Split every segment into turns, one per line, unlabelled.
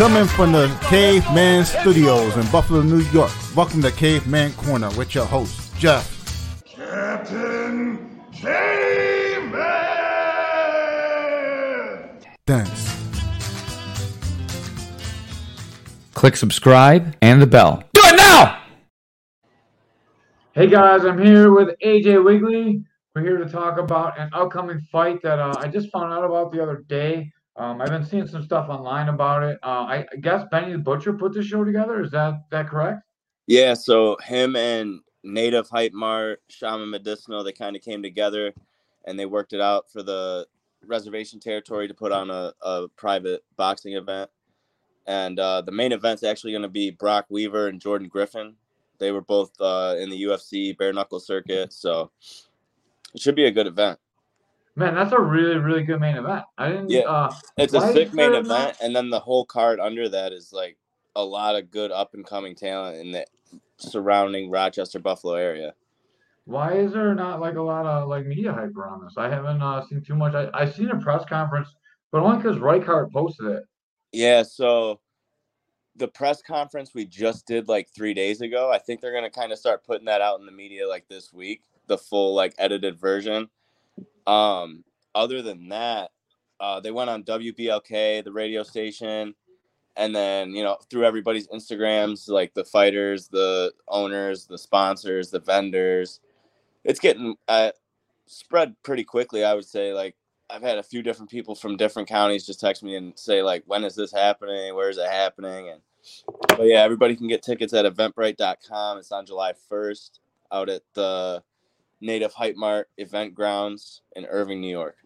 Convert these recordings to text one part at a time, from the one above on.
Coming from the Caveman Studios in Buffalo, New York. Welcome to Caveman Corner with your host, Jeff.
Captain Caveman!
Thanks.
Click subscribe and the bell. Do it now!
Hey guys, I'm here with AJ Wigley. We're here to talk about an upcoming fight that uh, I just found out about the other day. Um, I've been seeing some stuff online about it. Uh, I, guess Benny the Butcher put the show together. Is that that correct?
Yeah, so him and Native Hype Mart, Shaman Medicinal, they kind of came together and they worked it out for the reservation territory to put on a, a private boxing event. And uh, the main event's actually going to be Brok Weaver and Jordan Griffin. They were both uh, in the UFC bare knuckle circuit, so it should be a good event.
Man, that's a really really good main event. I didn't.
Yeah,
uh,
It's a sick main event, and then the whole card under that is like a lot of good up and coming talent in the surrounding Rochester Buffalo area.
Why is there not like a lot of like media hype around this? I haven't uh, seen too much. I I seen a press conference, but only because Reichart posted it.
Yeah, so the press conference we just did like three days ago, I think they're gonna kind of start putting that out in the media like this week, the full like edited version. Um, other than that, uh, they went on WBLK, the radio station, and then you know through everybody's Instagrams, like the fighters, the owners, the sponsors, the vendors. It's getting uh, spread pretty quickly, I would say. Like I've had a few different people from different counties just text me and say like, when is this happening? Where is it happening? And but yeah, everybody can get tickets at eventbrite.com. It's on July 1st out at the Native Hype Mart event grounds in Irving, New York.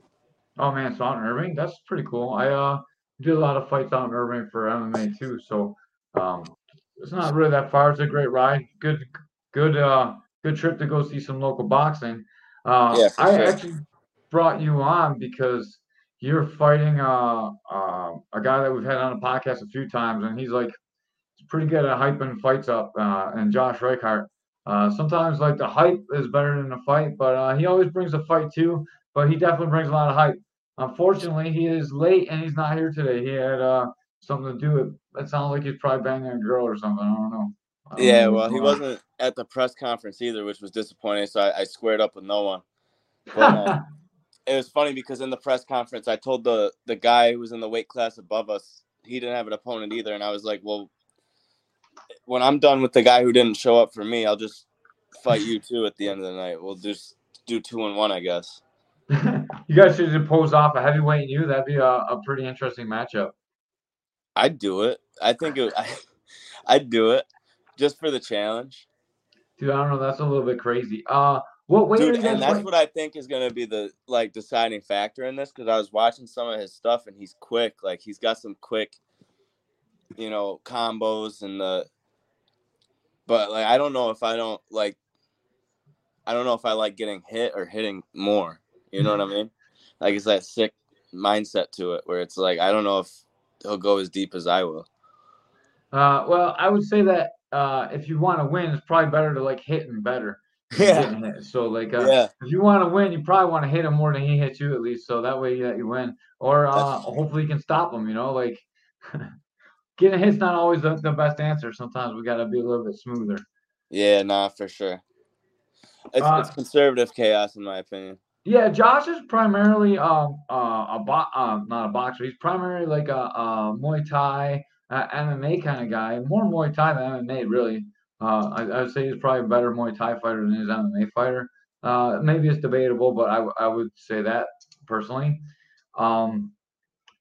Oh man, so out in Irving, that's pretty cool. I uh did a lot of fights out in Irving for MMA too, so um it's not really that far. It's a great ride. Good good uh good trip to go see some local boxing. Uh
Yeah,
I
sure.
actually brought you on because you're fighting uh, uh a guy that we've had on the podcast a few times and he's like he's pretty good at hyping fights up uh and Josh Reichart. Uh sometimes like the hype is better than the fight, but uh he always brings a fight too, but he definitely brings a lot of hype. Unfortunately, he is late and he's not here today. He had uh something to do with. It sounds like he's probably banging a girl or something. I don't know. I don't
Yeah,
know
well, he wasn't at the press conference either, which was disappointing. So I, I squared up with no one. But um, it was funny because in the press conference, I told the the guy who was in the weight class above us, he didn't have an opponent either, and I was like, well, when I'm done with the guy who didn't show up for me, I'll just fight you too at the end of the night. We'll just do two and one, I guess.
you guys should just pose off a heavyweight and you. That'd be a, a pretty interesting matchup.
I'd do it. I think it. I, I'd do it just for the challenge.
Dude, I don't know. That's a little bit crazy. Uh, what weight are
Dude,
you
and that's
fighting?
what I think is gonna be the like deciding factor in this because I was watching some of his stuff and he's quick. Like he's got some quick, you know, combos and the. But like I don't know if I don't like. I don't know if I like getting hit or hitting more. You know what I mean? Like it's that sick mindset to it where it's like I don't know if he'll go as deep as I will.
Uh, well, I would say that uh, if you want to win, it's probably better to like hit him better.
Yeah.
hit. So like, uh,
Yeah.
if you want to win, you probably want to hit him more than he hits you at least, so that way that you win. Or uh, hopefully you can stop him. You know, like getting a hit's not always the, the best answer. Sometimes we got to be a little bit smoother.
Yeah, nah, for sure. It's,
Uh,
it's conservative chaos in my opinion.
Yeah, Josh is primarily um uh, a bo- uh, not a boxer. He's primarily like a, a Muay Thai, uh, MMA kind of guy. More Muay Thai than MMA, really. Uh, I, I would say he's probably a better Muay Thai fighter than he is MMA fighter. Uh, maybe it's debatable, but I would say that personally. Um,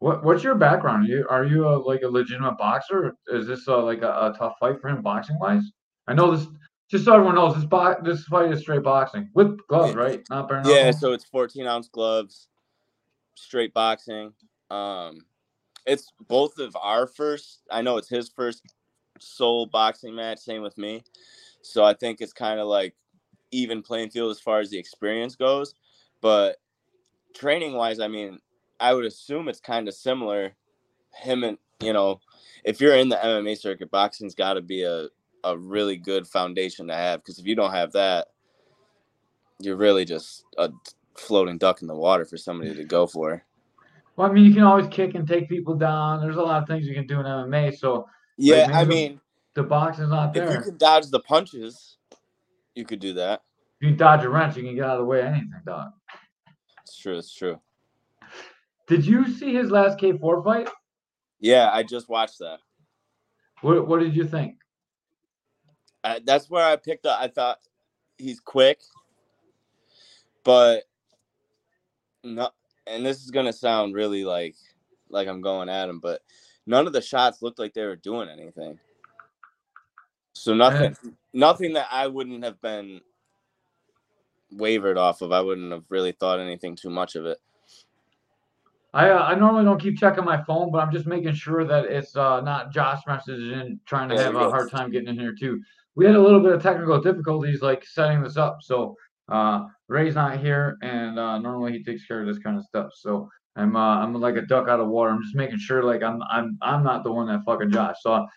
what what's your background? Are you are you a, like a legitimate boxer? Is this uh, like a, a tough fight for him boxing wise? I know this. Just so everyone knows, this bo- this fight is straight boxing with gloves, right? Not bare
Yeah, so it's 14 ounce gloves, straight boxing. Um, it's both of our first. I know it's his first sole boxing match. Same with me. So I think it's kind of like even playing field as far as the experience goes. But training wise, I mean, I would assume it's kind of similar. Him and you know, if you're in the MMA circuit, boxing's got to be a a really good foundation to have because if you don't have that, you're really just a floating duck in the water for somebody to go for.
Well, I mean, you can always kick and take people down. There's a lot of things you can do in MMA. So
Yeah,
maybe
I mean,
the boxing's not there.
if you can dodge the punches, you could do that.
If you dodge a wrench, you can get out of the way of anything, dog.
It's true. It's true.
Did you see his last K4 fight?
Yeah, I just watched that.
What What did you think?
I, that's where I picked up. I thought he's quick, but no. And this is gonna sound really like like I'm going at him, but none of the shots looked like they were doing anything. So eh. nothing, nothing that I wouldn't have been wavered off of. I wouldn't have really thought anything too much of it.
I uh, I normally don't keep checking my phone, but I'm just making sure that it's uh, not Josh messaging trying to have a hard time getting in here too. We had a little bit of technical difficulties like setting this up, so uh, Ray's not here, and uh, normally he takes care of this kind of stuff. So I'm uh, I'm like a duck out of water. I'm just making sure like I'm I'm I'm not the one that fucking Josh. So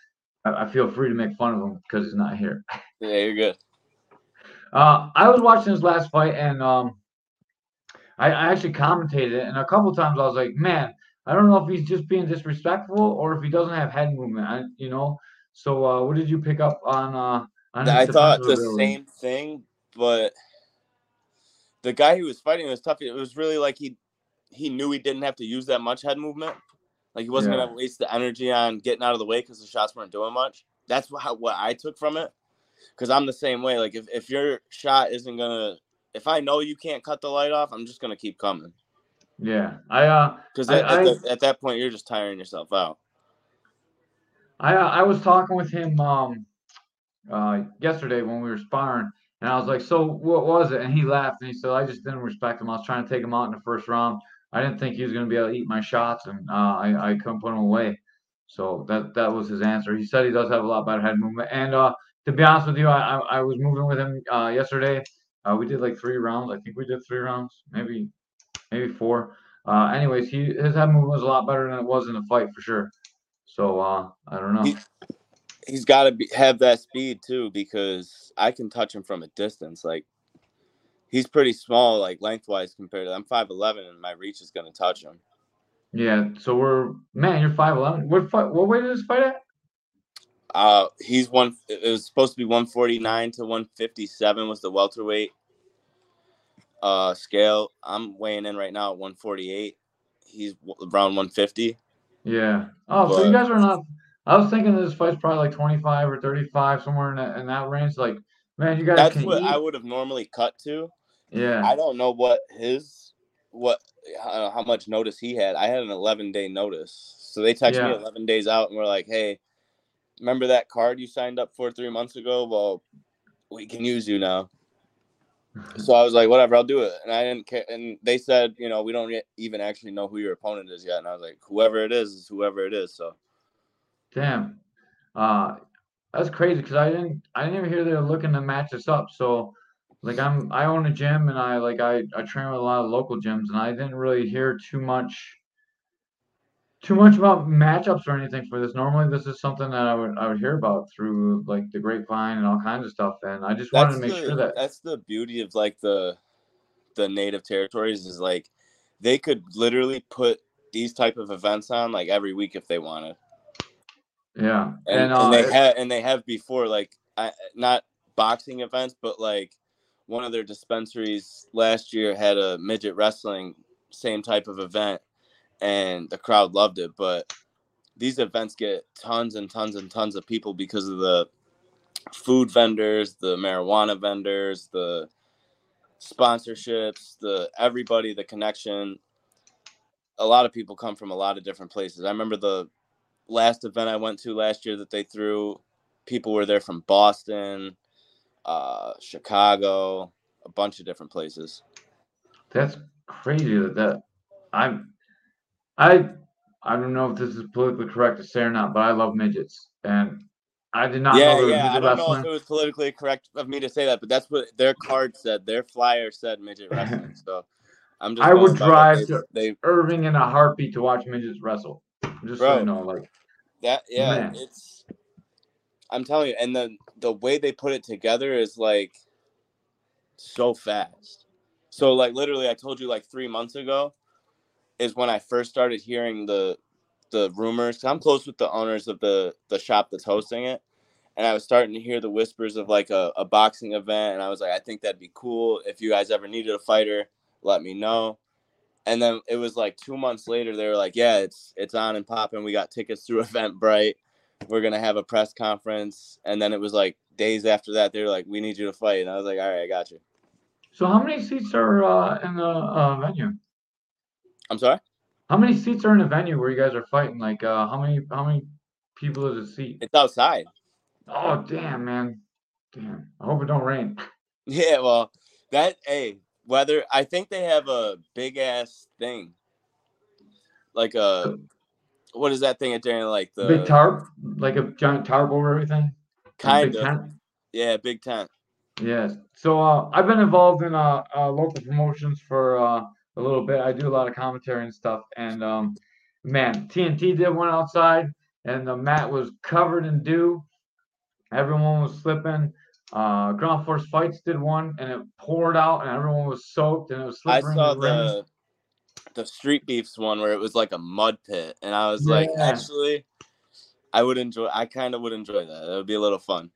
I, I feel free to make fun of him because he's not here.
Yeah, you're good.
Uh, I was watching his last fight, and um, I, I actually commentated it, and a couple times I was like, "Man, I don't know if he's just being disrespectful or if he doesn't have head movement." I, you know. So, uh, what did you pick up on? Uh, on
I thought the same thing, but the guy who was fighting was tough. It was really like he he knew he didn't have to use that much head movement. Like he wasn't
Yeah.
gonna waste the energy on getting out of the way because the shots weren't doing much. That's what, what I took from it. Because I'm the same way. Like if, if your shot isn't gonna, if I know you can't cut the light off, I'm just gonna keep coming.
Yeah, I uh,
Because
I-
at, at, at that point you're just tiring yourself out.
I uh, I was talking with him um uh yesterday when we were sparring, and I was like, "So what was it?" And he laughed and he said, "I just didn't respect him. I was trying to take him out in the first round. I didn't think he was going to be able to eat my shots, and uh, I I couldn't put him away." So that that was his answer. He said he does have a lot better head movement, and uh, to be honest with you, I I, I was moving with him uh, yesterday. Uh, we did like three rounds. I think we did three rounds, maybe maybe four. Uh, anyways, he his head movement was a lot better than it was in the fight for sure. So uh, I don't know.
He- He's got to be, have that speed too because I can touch him from a distance. Like he's pretty small, like lengthwise compared to. I'm five eleven, and my reach is gonna touch him.
Yeah, so we're man, you're five eleven. What fight? What weight is this fight at?
Uh, he's one. It was supposed to be one forty nine to one fifty seven was the welterweight uh scale. I'm weighing in right now at one forty eight. He's around one fifty.
Yeah. Oh, so you guys are not. I was thinking this fight's probably like twenty five or thirty five, somewhere in that in that range. Like, man, you guys
That's what
eat.
I would have normally cut to.
yeah.
I don't know what his what how much notice he had. I had an 11 day notice. So they texted me 11 days out and we're like, "Hey, remember that card you signed up for 3 months ago? Well, we can use you now." So I was like, "Whatever, I'll do it." And I didn't care and they said, you know, we don't even actually know who your opponent is yet. And I was like, "Whoever it is is whoever it is." So
Damn. Uh, that's crazy because I didn't I didn't even hear they were looking to match us up. So, like, I'm I own a gym and I like I I train with a lot of local gyms and I didn't really hear too much. Too much about matchups or anything for this. Normally, this is something that I would I would hear about through like the grapevine and all kinds of stuff. And I just wanted
that's
to make
the,
sure that
that's the beauty of like the the native territories is like they could literally put these type of events on like every week if they wanted
Yeah,
and,
and, uh,
and they have and they have before like I, not boxing events but like one of their dispensaries last year had a midget wrestling same type of event and the crowd loved it but these events get tons and tons and tons of people because of the food vendors the marijuana vendors the sponsorships the everybody the connection a lot of people come from a lot of different places i remember the last event I went to last year that they threw, people were there from Boston, uh, Chicago, a bunch of different places.
that's crazy that that I'm I I don't know if this is politically correct to say or not, but I love midgets, and I did not
yeah,
know
yeah. I don't know if it was politically correct of me to say that, but that's what their card said. Their flyer said midget wrestling. So I'm just.
I would drive to-
they
Irving in a heartbeat to watch midgets wrestle. Just so
Bro.
you know, like
that yeah.
Man.
It's. I'm telling you, and the the way they put it together is like so fast. So like literally, I told you like three months ago, is when I first started hearing the the rumors. I'm close with the owners of the the shop that's hosting it, and I was starting to hear the whispers of like a, a boxing event, and I was like, I think that'd be cool. If you guys ever needed a fighter, let me know. And then it was like two months later, they were like, Yeah, it's it's on and popping. We got tickets through Eventbrite. We're gonna have a press conference. And then it was like days after that, they were like, We need you to fight. And I was like, All right, I got you.
So how many seats are uh, in the uh, venue?
I'm sorry?
How many seats are in a venue where you guys are fighting? Like uh, how many how many people is a seat?
It's outside.
Oh damn, man. Damn. I hope it don't rain.
Yeah, well, that hey, weather I think they have a big ass thing. Like a what is that thing at there? Like the
Big tarp, like a giant tarp over everything.
kind of
tent?
yeah, big tent.
Yes. So uh, I've been involved in uh, uh, local promotions for uh, a little bit. I do a lot of commentary and stuff. And um, man, TNT did one outside, and the mat was covered in dew. Everyone was slipping. Uh, Ground Force Fights did one, and it poured out, and everyone was soaked, and it was
slipping
I
saw
the
the the street beefs one where it was like a mud pit, and I was like, actually, I would enjoy. I kind of would enjoy that. It would be a little fun.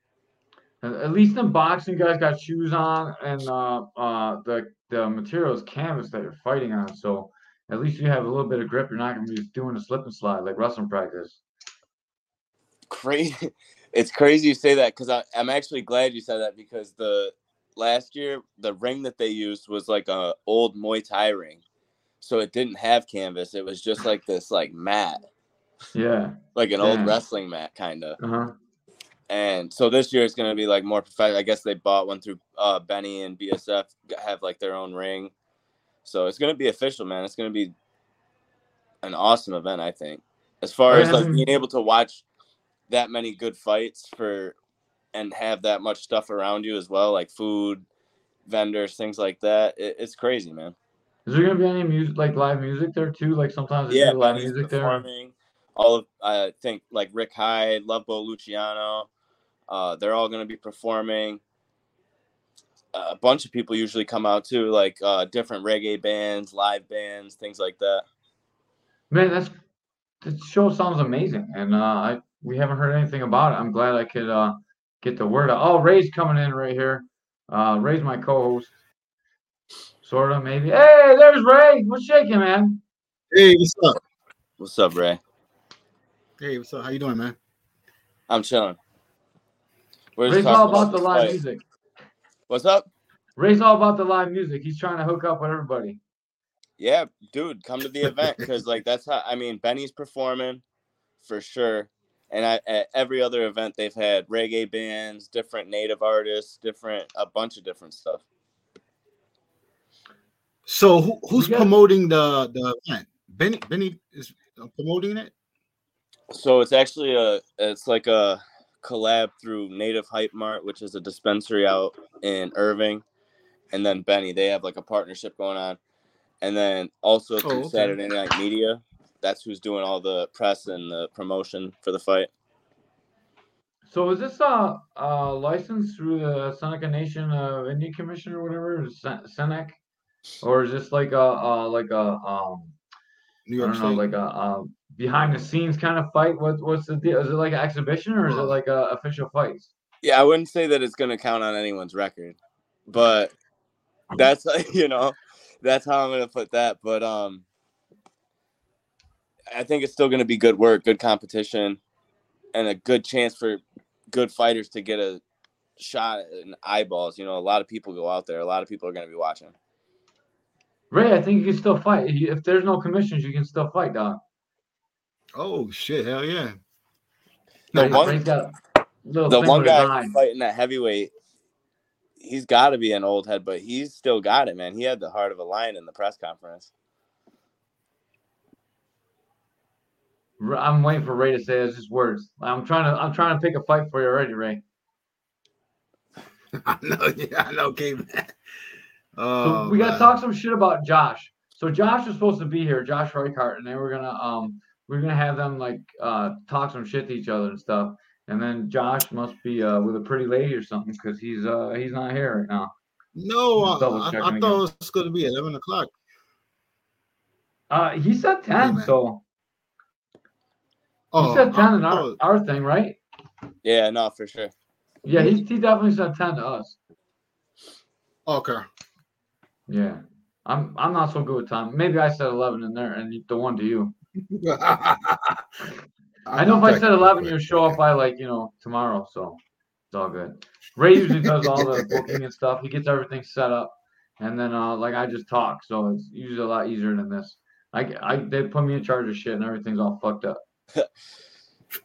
At least in boxing, guys got shoes on, and uh, uh, the the material is canvas that you're fighting on. So at least you have a little bit of grip. You're not going to be doing a slip and slide like wrestling practice.
Crazy. It's crazy you say that because I'm actually glad you said that because the last year the ring that they used was like a old Muay Thai ring, so it didn't have canvas. It was just like this like mat,
Yeah.
like an old wrestling mat kind of.
Uh huh.
And so this year it's gonna be like more professional. I guess they bought one through uh, Benny and BSF have like their own ring, so it's gonna be official, man. It's gonna be an awesome event, I think. As far as like being able to watch that many good fights for and have that much stuff around you as well, like food, vendors, things like that. It, it's crazy, man.
Is there gonna be any music, like live music there too? Like sometimes they
Yeah,
live music there.
All of I think like Rick Hyde, Loveboat Luciano, uh, they're all going to be performing. a bunch of people usually come out too, like uh, different reggae bands, live bands, things like that.
Man, that's the show sounds amazing, and uh, I we haven't heard anything about it. I'm glad I could uh, get the word out. Oh, Ray's coming in right here. Uh, Ray's my co-host, sort of maybe. Hey, there's Ray. What's shaking, man?
Hey, what's up?
What's up, Ray?
Hey, what's up? How you doing, man?
I'm chilling. We're
Ray's all about the live
fight.
music.
What's up?
Ray's all about the live music. He's trying to hook up with everybody.
Yeah, dude, come to the event because like that's how I mean Benny's performing for sure, and I, at every other event they've had reggae bands, different native artists, different a bunch of different stuff.
So who, who's
You
promoting the the event? Benny Benny is uh, promoting it.
So it's actually a it's like a collab through Native Hype Mart, which is a dispensary out in Irving, and then Benny. They have like a partnership going on, and then also through
okay.
Saturday Night Media. That's who's doing all the press and the promotion for the fight.
So is this a, uh licensed through the Seneca Nation uh, Indian Commission or whatever, Sen- Senec, or is this like a uh, like a um
New
I don't know
State.
like a, uh behind the scenes kind of fight? What what's the deal? Is it like an exhibition or is it like a official fights?
Yeah, I wouldn't say that it's going to count on anyone's record, but that's you know, that's how I'm going to put that. But um, I think it's still going to be good work, good competition, and a good chance for good fighters to get a shot and eyeballs. You know, a lot of people go out there. A lot of people are going to be watching.
Ray, I think you can still fight. If there's no commissions, you can still fight, dog.
Oh shit! Hell yeah!
The
Nice.
one-
Ray's got a little
The one guy
eye.
fighting that heavyweight, he's got to be an old head, but he's still got it, man. He had the heart of a lion in the press conference.
I'm waiting for Ray to say it's just words. I'm trying to I'm trying to pick a fight for you already, Ray.
I know. Yeah, I know. Okay, man.
So
Oh,
we gotta talk some shit about Josh. So Josh was supposed to be here, Josh Reichardt, and they were gonna um we are gonna have them like uh talk some shit to each other and stuff. And then Josh must be uh with a pretty lady or something because he's uh he's not here right now.
No,
Just
I, I,
checking
I
again.
thought it was going to be eleven o'clock.
Uh, he said ten,
man.
so
Oh,
he said ten in our,
oh,
our thing, right?
Yeah, no, for sure.
Yeah, he, he definitely said ten to us.
okay.
Yeah, I'm I'm not so good with time. Maybe I said eleven in there, and the one to you. I know if I said eleven, you'll show up by like you know tomorrow, so it's all good. Ray usually does all the booking and stuff. He gets everything set up, and then uh like I just talk, so it's usually a lot easier than this. I I they put me in charge of shit, and everything's all fucked up.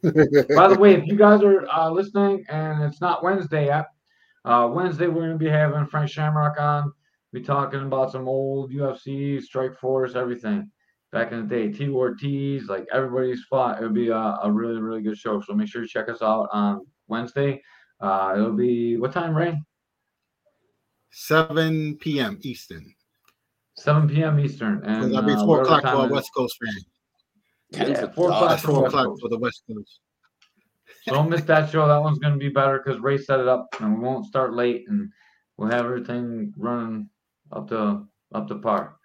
By the way, if you guys are uh, listening and it's not Wednesday yet, uh, Wednesday we're going to be having Frank Shamrock on. Be talking about some old UFC, Strike Force, everything back in the day. T Ortiz, like everybody's fought. It'll be a, a really really good show. So make sure you check us out on Wednesday. Uh, it'll be what time, Ray?
7 p.m. Eastern.
7 p.m. Eastern.
So
And
that'll be
uh,
4
whatever
o'clock
time
for a. West Coast fan.
Yeah, four o'clock
That's
for
4 o'clock for the West Coast.
So don't miss that show. That one's going to be better because Ray set it up, and we won't start late, and we'll have everything running up to up to par.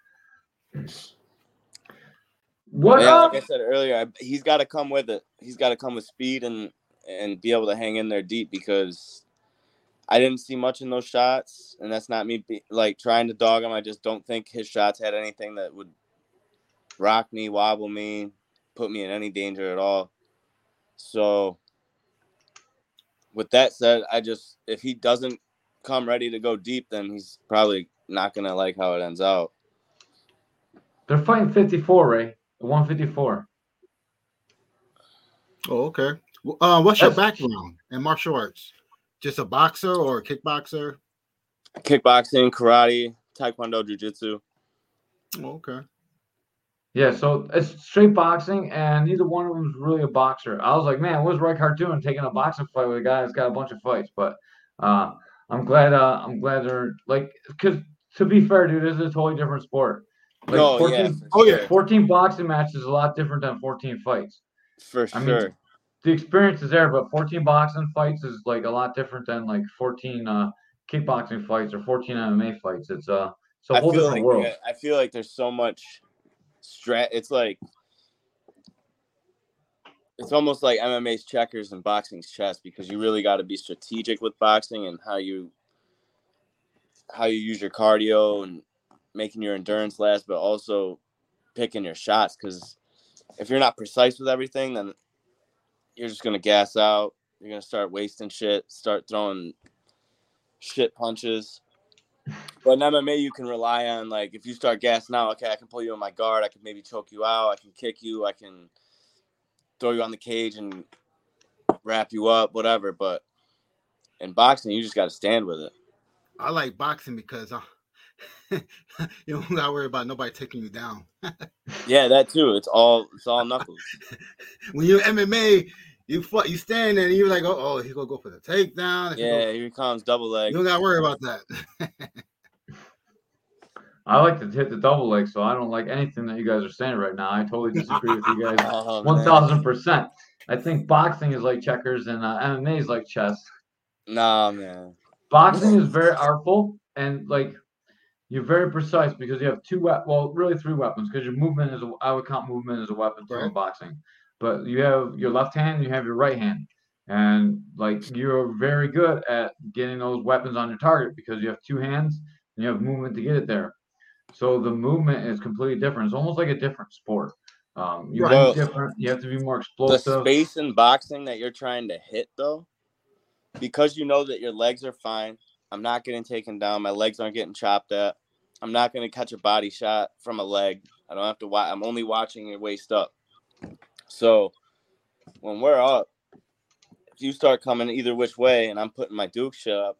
What
Yeah,
up?
like uh, I said earlier, I, he's got to come with it. He's got to come with speed and and be able to hang in there deep because I didn't see much in those shots, and that's not me be, like trying to dog him. I just don't think his shots had anything that would rock me, wobble me, put me in any danger at all. So, with that said, I just if he doesn't come ready to go deep, then he's probably not gonna like how it ends out.
They're fighting 54, Ray. 154.
Oh, okay. Uh, what's your background in martial arts? Just a boxer or a kickboxer?
Kickboxing, karate, taekwondo, jujitsu.
Oh, okay.
Yeah, so it's straight boxing, and neither one of them is really a boxer. I was like, man, what's Ray doing taking a boxing fight with a guy that's got a bunch of fights? But uh, I'm glad. Uh, I'm glad they're like, because to be fair, dude, this is a totally different sport. Like
no,
14,
yeah,
Oh, yeah.
sure.
14 boxing matches is a lot different than 14 fights.
for
I mean. The experience is there, but 14 boxing fights is like a lot different than like 14 uh, kickboxing fights or 14 MMA fights. It's uh, it's a
I
whole
feel
different
like
world.
yeah, I feel like there's so much strat. It's like it's almost like MMA's checkers and boxing's chess because you really got to be strategic with boxing and how you how you use your cardio and making your endurance last, but also picking your shots because if you're not precise with everything, then you're just gonna gas out. You're gonna start wasting shit, start throwing shit punches. But in MMA, you can rely on like if you start gassing out, okay, I can pull you in my guard, I can maybe choke you out, I can kick you, I can throw you on the cage and wrap you up, whatever. But in boxing, you just got to stand with it.
I like boxing because uh, you don't gotta worry about nobody taking you down.
Yeah, that too. It's all it's all knuckles.
When you're MMA, you fu- you stand there and you're like, oh, oh, he's gonna go for the takedown. He
Yeah,
go-
here comes double leg.
you
leg.
don't gotta worry about that.
I like to hit the double leg, so I don't like anything that you guys are saying right now. I totally disagree with you guys.
Oh,
One
man.
thousand percent. I think boxing is like checkers and uh, MMA is like chess.
Nah, man.
Boxing is very artful and like you're very precise because you have two we- well, really three weapons because your movement is a, I would count movement as a weapon too in boxing. But you have your left hand, and you have your right hand, and like you're very good at getting those weapons on your target because you have two hands and you have movement to get it there. So the movement is completely different. It's almost like a different sport. Um, you
Right.
move different. You have to be more explosive.
The space in boxing that you're trying to hit, though, because you know that your legs are fine. I'm not getting taken down. My legs aren't getting chopped at. I'm not going to catch a body shot from a leg. I don't have to watch. I'm only watching your waist up. So when we're up, if you start coming either which way and I'm putting my Duke shit up,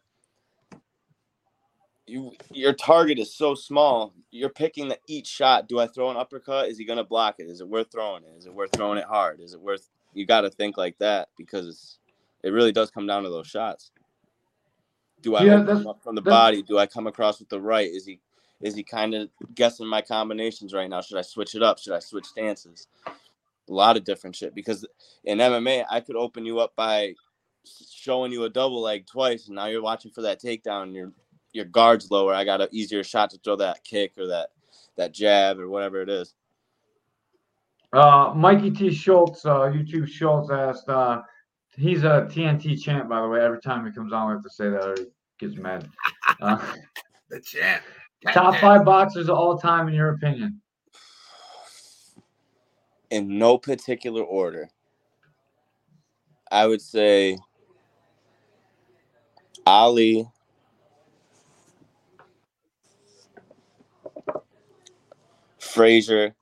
you your target is so small. You're picking the each shot. Do I throw an uppercut? Is he gonna block it? Is it worth throwing it? Is it worth throwing it hard? Is it worth? You got to think like that because it really does come down to those shots. Do I
Yeah,
him up from the body? Do I come across with the right? Is he is he kind of guessing my combinations right now? Should I switch it up? Should I switch stances? A lot of different shit because in MMA I could open you up by showing you a double leg twice, and now you're watching for that takedown. And your your guard's lower. I got an easier shot to throw that kick or that that jab or whatever it is.
Uh, Mikey T. Schultz, uh, YouTube Schultz asked, uh, he's a TNT champ, by the way. Every time he comes on, we have to say that or he gets mad. Uh,
The champ.
top five boxers of all time, in your opinion?
In no particular order. I would say Ali. Frazier.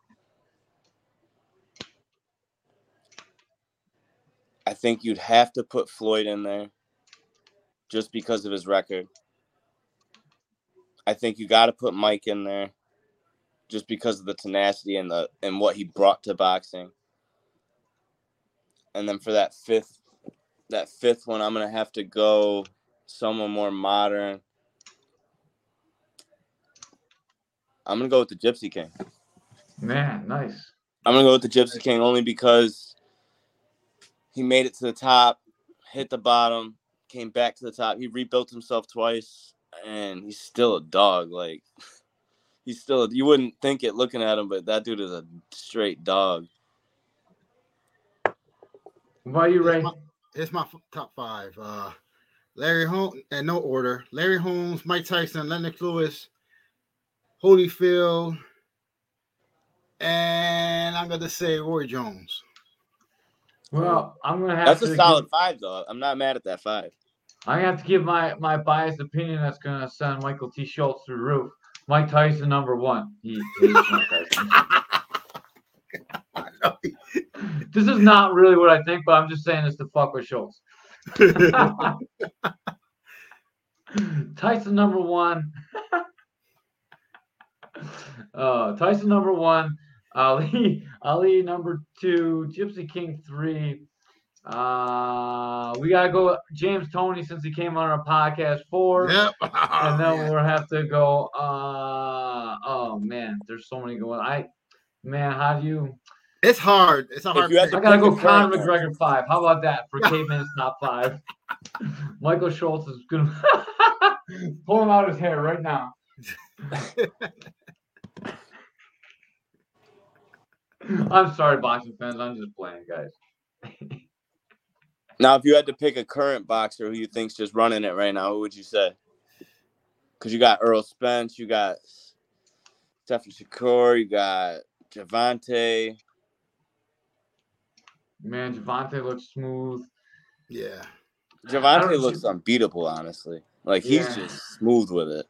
I think you'd have to put Floyd in there just because of his record. I think you got to put Mike in there just because of the tenacity and the and what he brought to boxing. And then for that fifth that fifth one, I'm gonna have to go someone more modern. I'm gonna go with the Gypsy King.
Man, nice.
I'm gonna go with the Gypsy King only because he made it to the top, hit the bottom, came back to the top. He rebuilt himself twice, and he's still a dog. Like he's still you wouldn't think it looking at him, but that dude is a straight dog.
Why about you, Ray?
It's my f- top five. Uh, Larry Holmes, and no order. Larry Holmes, Mike Tyson, Lennox Lewis, Holyfield, and I'm gonna say Roy Jones.
Well, I'm gonna have
That's
to
a solid
Give,
five, though. I'm not mad at that five.
I have to give my my biased opinion. That's gonna send Michael T. Schultz through the roof. Mike Tyson, number one. He hates Mike Tyson. this is not really what I think, but I'm just saying this to fuck with Schultz. Tyson number one. uh, Tyson number one. Ali Ali number two. Gypsy King three. Uh, we gotta go James Toney since he came on our podcast four.
Yep.
And then
Yeah.
we'll have to go. Uh, oh man, there's so many going. I, man, how do you?
It's hard. It's a hard.
you.
I gotta go
Pick a
Conor McGregor five. How about that for Caveman's top five? Michael Schultz is gonna pull him out his hair right now. I'm sorry, boxing fans. I'm just playing, guys.
Now, if you had to pick a current boxer who you think's just running it right now, who would you say? Because you got Errol Spence, you got Stephen Shakur, you got Gervonta.
Man, Gervonta looks smooth.
Yeah.
I Gervonta
looks
see-
unbeatable, honestly. Like he's
Yeah.
just smooth with it.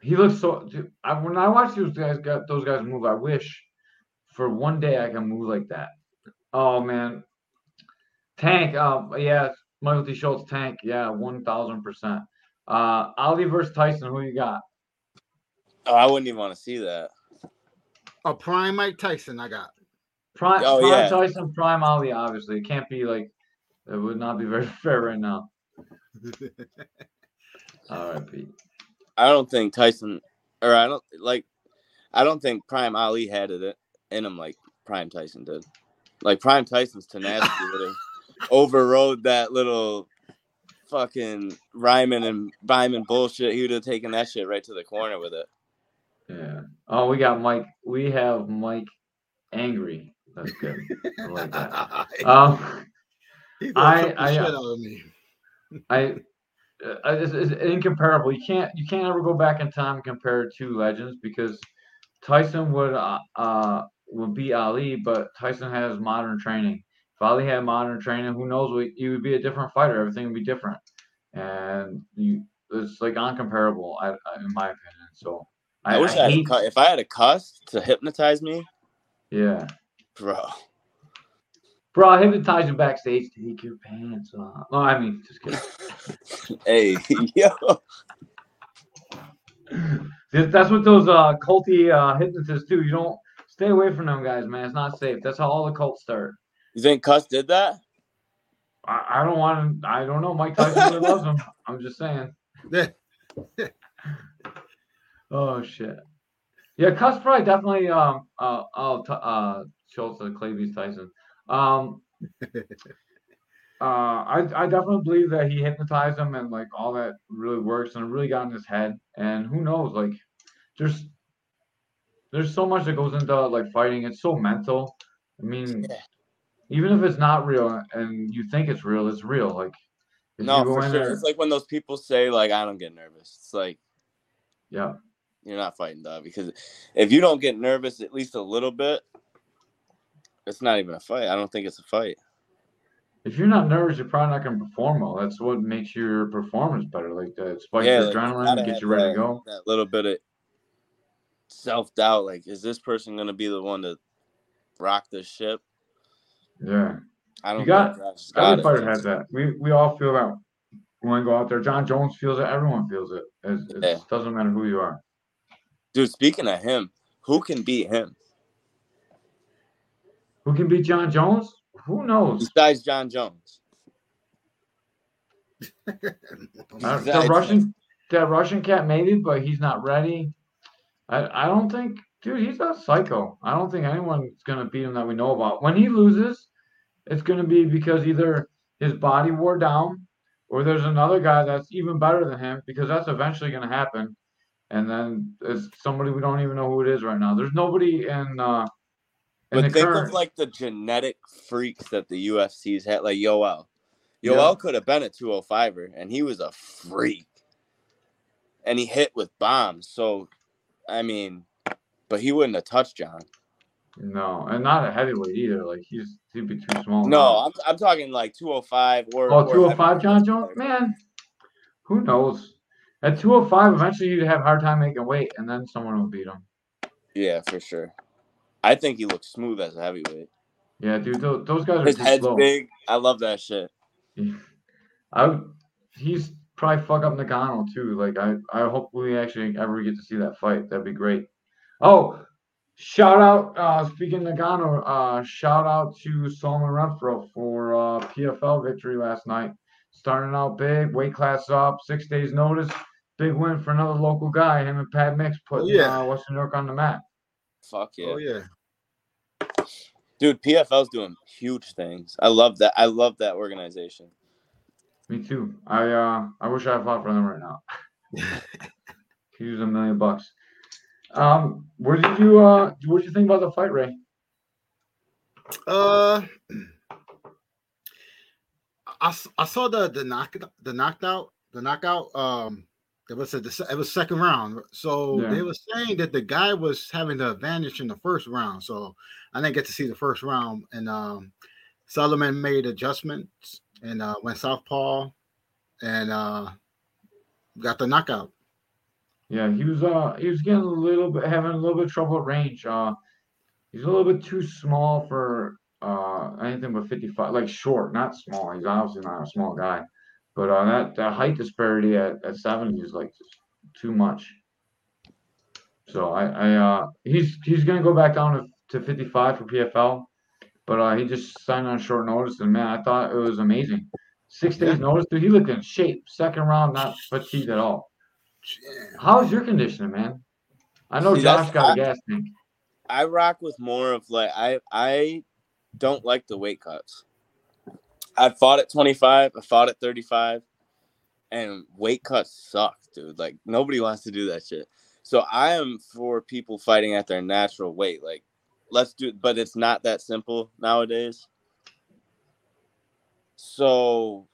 He looks so. dude, I, when I watch those guys, got those guys move, I wish for one day I can move like that. Oh man, Tank. Um, yeah, Michael T. Schultz. Tank. Yeah, one thousand percent. Uh, Ali versus Tyson. Who you got?
Oh, I wouldn't even want to see that.
A prime Mike Tyson. I got.
Prime,
Oh,
prime
yeah.
Tyson. Prime Ali. Obviously, it can't be like. It would not be very fair right now. All right, Pete.
I don't think Tyson, or I don't like, I don't think Prime Ali had it in him like Prime Tyson did. Like Prime Tyson's tenacity would have overrode that little fucking Ryman and Ryman bullshit. He would have taken that shit right to the corner with it.
Yeah. Oh, we got Mike. We have Mike angry. That's good. I like that. Um.
He gonna
I- I,
shit
uh,
out of me.
I uh, it's, it's incomparable. You can't you can't ever go back in time and compare two legends because Tyson would uh, uh would beat Ali, but Tyson has modern training. If Ali had modern training, who knows? What he would be a different fighter. Everything would be different, and you it's like uncomparable. I, I in my opinion. So
I, wish I, had a
hate,
if I had a Cus to hypnotize me,
yeah.
bro.
Bro, I hypnotize you backstage. Take your pants off. No, I mean, just kidding.
Hey, yo,
That's what those uh culty uh hypnotists do. You don't stay away from them guys, man. It's not safe. That's how all the cults start.
you think Cus did that?
I, I don't want to. I don't know. Mike Tyson really loves him. I'm just saying. Oh shit. Yeah, Cus probably definitely um uh oh t- uh Schultz uh, Clavies Tyson. Um uh I I definitely believe that he hypnotized him and like all that really works and it really got in his head. And who knows, like there's there's so much that goes into like fighting. It's so mental. I mean,
Yeah.
even if it's not real and you think it's real, it's real. Like,
No, for sure.
there-
It's like when those people say like I don't get nervous. It's like
yeah,
you're not fighting dog because if you don't get nervous at least a little bit, it's not even a fight. I don't think it's a fight.
if you're not nervous, you're probably not going to perform well. That's what makes your performance better. Like, that spikes
Yeah,
your
like,
adrenaline, gets you ready
that-
to go.
That little bit of self doubt, like, is this person gonna be the one to rock the ship?
Yeah.
I don't.
got-
think got
Every
it.
fighter has that. We we all feel that when we go out there. Jon Jones feels it. Everyone feels it. It's, it
Yeah.
doesn't matter who you are.
Dude, speaking of him, who can beat him
Who can beat Jon Jones? Who knows?
besides Jon Jones?
Uh,
Besides-
the Russian, that Russian cat maybe, but he's not ready. I I don't think, dude, he's a psycho. I don't think anyone's gonna beat him that we know about. When he loses, it's gonna be because either his body wore down, or there's another guy that's even better than him, because that's eventually gonna happen. And then it's somebody we don't even know who it is right now. There's nobody in uh in
But
the
think
current.
of like the genetic freaks that the UFC's had, like Yoel.
Yeah.
Yoel could have been a 205er, and he was a freak. And he hit with bombs. So, I mean, but he wouldn't have touched Jon.
no, and not a heavyweight either. Like he's he'd be too small.
No. I'm, I'm talking like 205 or.
Oh, 205
Jon.
Jones? Man, who knows? At 205, eventually you'd have a hard time making weight, and then someone will beat him.
Yeah, for sure. I think he looks smooth as a heavyweight.
Yeah, dude, those, those guys are
His head's
slow.
big. I love that shit.
I he's probably fuck up Ngannou too. Like I, I hope we actually ever get to see that fight. That'd be great. Oh, shout out. Uh, speaking of Ngannou, uh, shout out to Solomon Renfro for uh, PFL victory last night. Starting out big, weight class up, six days notice. Big win for another local guy. Him and Pat Mix putting
yeah.
uh, Western New York on the map.
Fuck yeah.
Oh yeah.
Dude, PFL's doing huge things. I love that. I love that organization.
Me too. I uh, I wish I fought for them right now. Could use a million bucks. Um, what did you uh, what did you think about the fight, Ray?
Uh, I, I saw the the knock the knocked out the knockout. Um, it was a it was second round. So
Yeah.
they were saying that the guy was having the advantage in the first round. So I didn't get to see the first round. And um, Solomon made adjustments and uh, went southpaw and uh, got the knockout.
Yeah, he was uh he was getting a little bit having a little bit trouble at range. Uh, he's a little bit too small for uh anything but 55, like short, not small. He's obviously not a small guy, but uh that, that height disparity at, at 70 is like too much. So I I uh he's he's gonna go back down to, to 55 for PFL, but uh he just signed on short notice and man I thought it was amazing. Six days notice, dude. He looked in shape. Second round, not fatigued at all. How's your conditioning, man? I know
See,
Josh got a
I-
gas tank.
I rock with more of like I I don't like the weight cuts. I fought at 25, I fought at 35, and weight cuts suck, dude. Like nobody wants to do that shit. So I am for people fighting at their natural weight. Like let's do but it's not that simple nowadays. So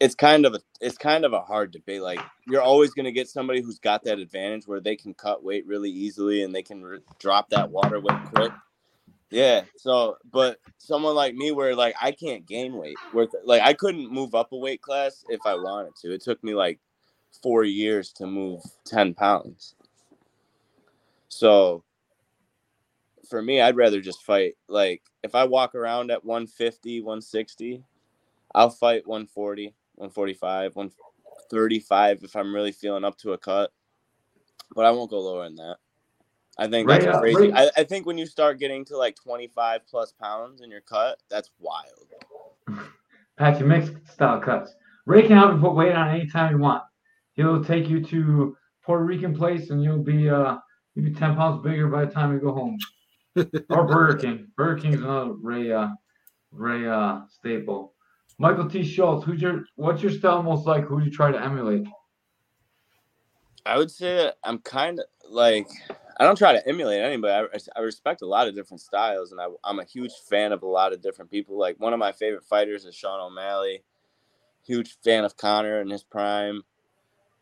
it's kind of a it's kind of a hard debate. Like you're always going to get somebody who's got that advantage where they can cut weight really easily and they can re- drop that water weight quick. Yeah. So, but someone like me, where like I can't gain weight, where like I couldn't move up a weight class if I wanted to. It took me like four years to move ten pounds. So, for me, I'd rather just fight. Like if I walk around at 150, 160, I'll fight 140, 145, 135 if I'm really feeling up to a cut. But I won't go lower than that. I think
Right,
that's crazy.
right.
I, I think when you start getting to like 25 plus pounds in your cut, that's wild.
Patchy mix style cuts. Ray can have him put weight on anytime you want. He'll take you to Puerto Rican place and you'll be uh you'll be ten pounds bigger by the time you go home. Or Burger King. Burger King's another Ray uh Ray uh staple. Michael T. Schultz, who's your what's your style most like? Who do you try to emulate?
I would say I'm kind of like I don't try to emulate anybody. I, I respect a lot of different styles, and I, I'm a huge fan of a lot of different people. Like one of my favorite fighters is Sean O'Malley. Huge fan of Conor in his prime.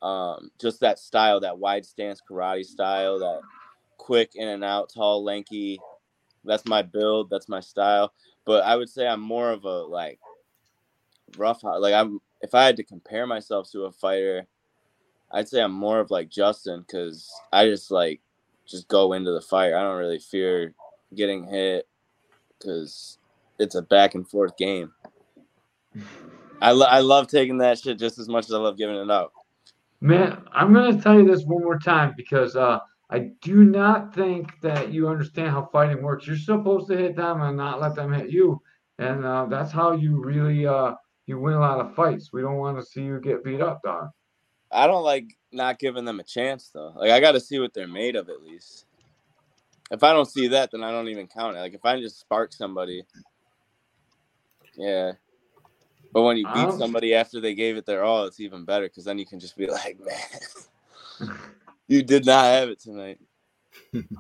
Um, just that style, that wide stance karate style, that quick in and out, tall, lanky. That's my build. That's my style. But I would say I'm more of a like rough. Like I'm, if I had to compare myself to a fighter, I'd say I'm more of like Justin because I just like just go into the fight. I don't really fear getting hit because it's a back and forth game. I, lo- I love taking that shit just as much as I love giving it up.
Man, I'm gonna tell you this one more time because uh, I do not think that you understand how fighting works. You're supposed to hit them and not let them hit you, and uh, that's how you really uh, you win a lot of fights. We don't want to see you get beat up, dog.
I don't like not giving them a chance though. Like I got to see what they're made of at least. If I don't see that, then I don't even count it. Like if I just spark somebody, yeah. But when you beat somebody after they gave it their all, it's even better because then you can just be like, man, you did not have it tonight.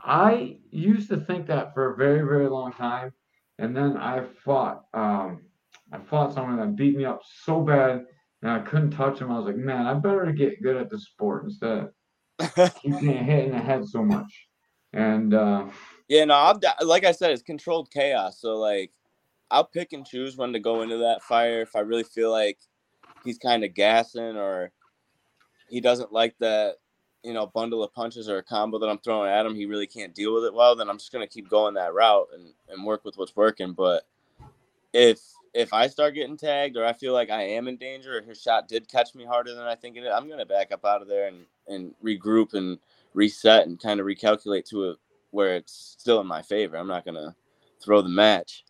I used to think that for a very, very long time, and then I fought. Um, I fought someone that beat me up so bad, and I couldn't touch him. I was like, man, I better get good at the sport instead of keep getting hit in the head so much. And uh,
Yeah, no, I'm like I said, it's controlled chaos. So like, I'll pick and choose when to go into that fire if I really feel like he's kind of gassing or he doesn't like that, you know, bundle of punches or a combo that I'm throwing at him. He really can't deal with it well. Then I'm just gonna keep going that route and and work with what's working. But if if I start getting tagged or I feel like I am in danger or his shot did catch me harder than I think it did, I'm gonna back up out of there and and regroup and reset and kind of recalculate to it where it's still in my favor. I'm not gonna throw the match.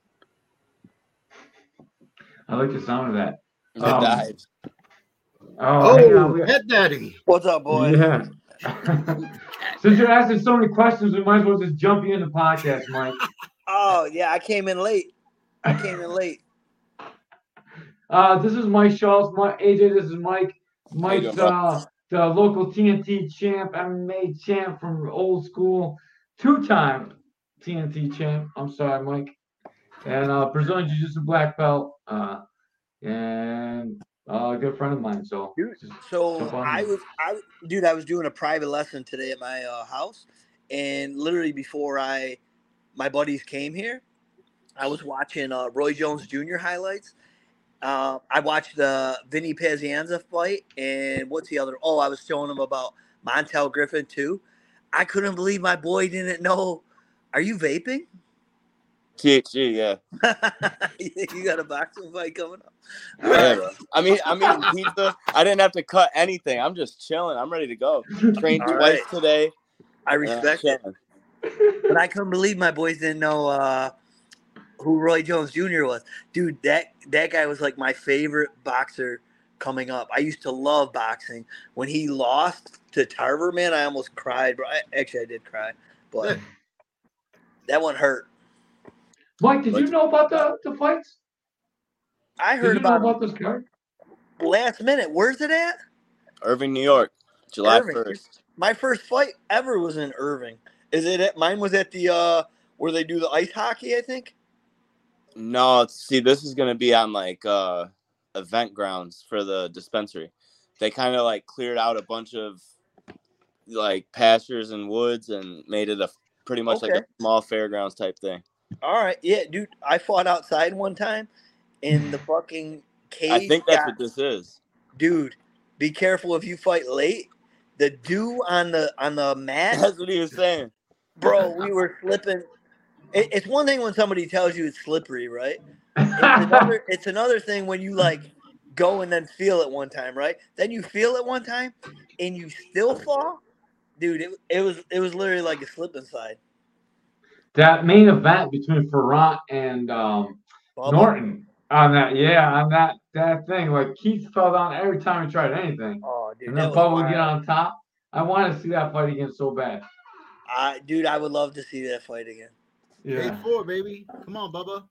I like the sound of that. Um,
dives.
Oh, hang on,
Oh,
we-
head daddy.
What's up, boy?
yeah. Since you're asking so many questions, we might as well just jump you in the podcast, Mike.
Oh yeah, I came in late. I came in late.
Uh, this is Mike Schultz. Mike, AJ, this is Mike. Mike's
doing,
uh, the local TNT champ, MMA champ from old school, two-time TNT champ. I'm sorry, Mike. And uh, Brazilian Jiu-Jitsu black belt. Uh, and uh, a good friend of mine. So,
Dude, So I was, I dude, I was doing a private lesson today at my uh, house, and literally before I, my buddies came here, I was watching uh, Roy Jones Jr. highlights. Uh, I watched the Vinny Pazienza fight, and what's the other? Oh, I was showing him about Montel Griffin too. I couldn't believe my boy didn't know. Are you vaping?
THG, yeah.
you got a boxing fight coming up.
Yeah,
right.
I mean, I mean, eating pizza. I didn't have to cut anything. I'm just chilling. I'm ready to go. Trained
All
twice
right.
today.
I
and I'm
respect it. But I couldn't believe my boys didn't know uh, who Roy Jones Jr. was. Dude, that that guy was like my favorite boxer coming up. I used to love boxing. When he lost to Tarver, man, I almost cried. Bro. I, actually, I did cry, but that one hurt.
Mike, did you know about the, the fights?
I
Did
heard
you know
about,
about this card?
last minute. Where's it at?
Irving, New York, July 1st.
My first fight ever was in Irving. Is it at mine was at the uh where they do the ice hockey, I think?
No, see, this is gonna be on like uh event grounds for the dispensary. They kind of like cleared out a bunch of like pastures and woods and made it a pretty much like a small fairgrounds type thing.
All right, yeah, dude. I fought outside one time, in the fucking cage.
I think that's
got-
what this is.
dude. Be careful if you fight late. The dew on the on the mat,
That's what he was saying.
bro. We were slipping. It, it's one thing when somebody tells you it's slippery, right? It's another. it's another thing when you like go and then feel it one time, right? Then you feel it one time, and you still fall, dude. It, it was it was literally like a slip inside.
That main event between Ferrant and um, Norton on that, yeah, on that that thing. Like Keith fell down every time he tried anything,
Oh, dude,
and then Bubba would get on top. I want to see that fight again so bad.
I, dude, I would love to see that fight again.
Yeah.
Eight four, baby. Come on, Bubba.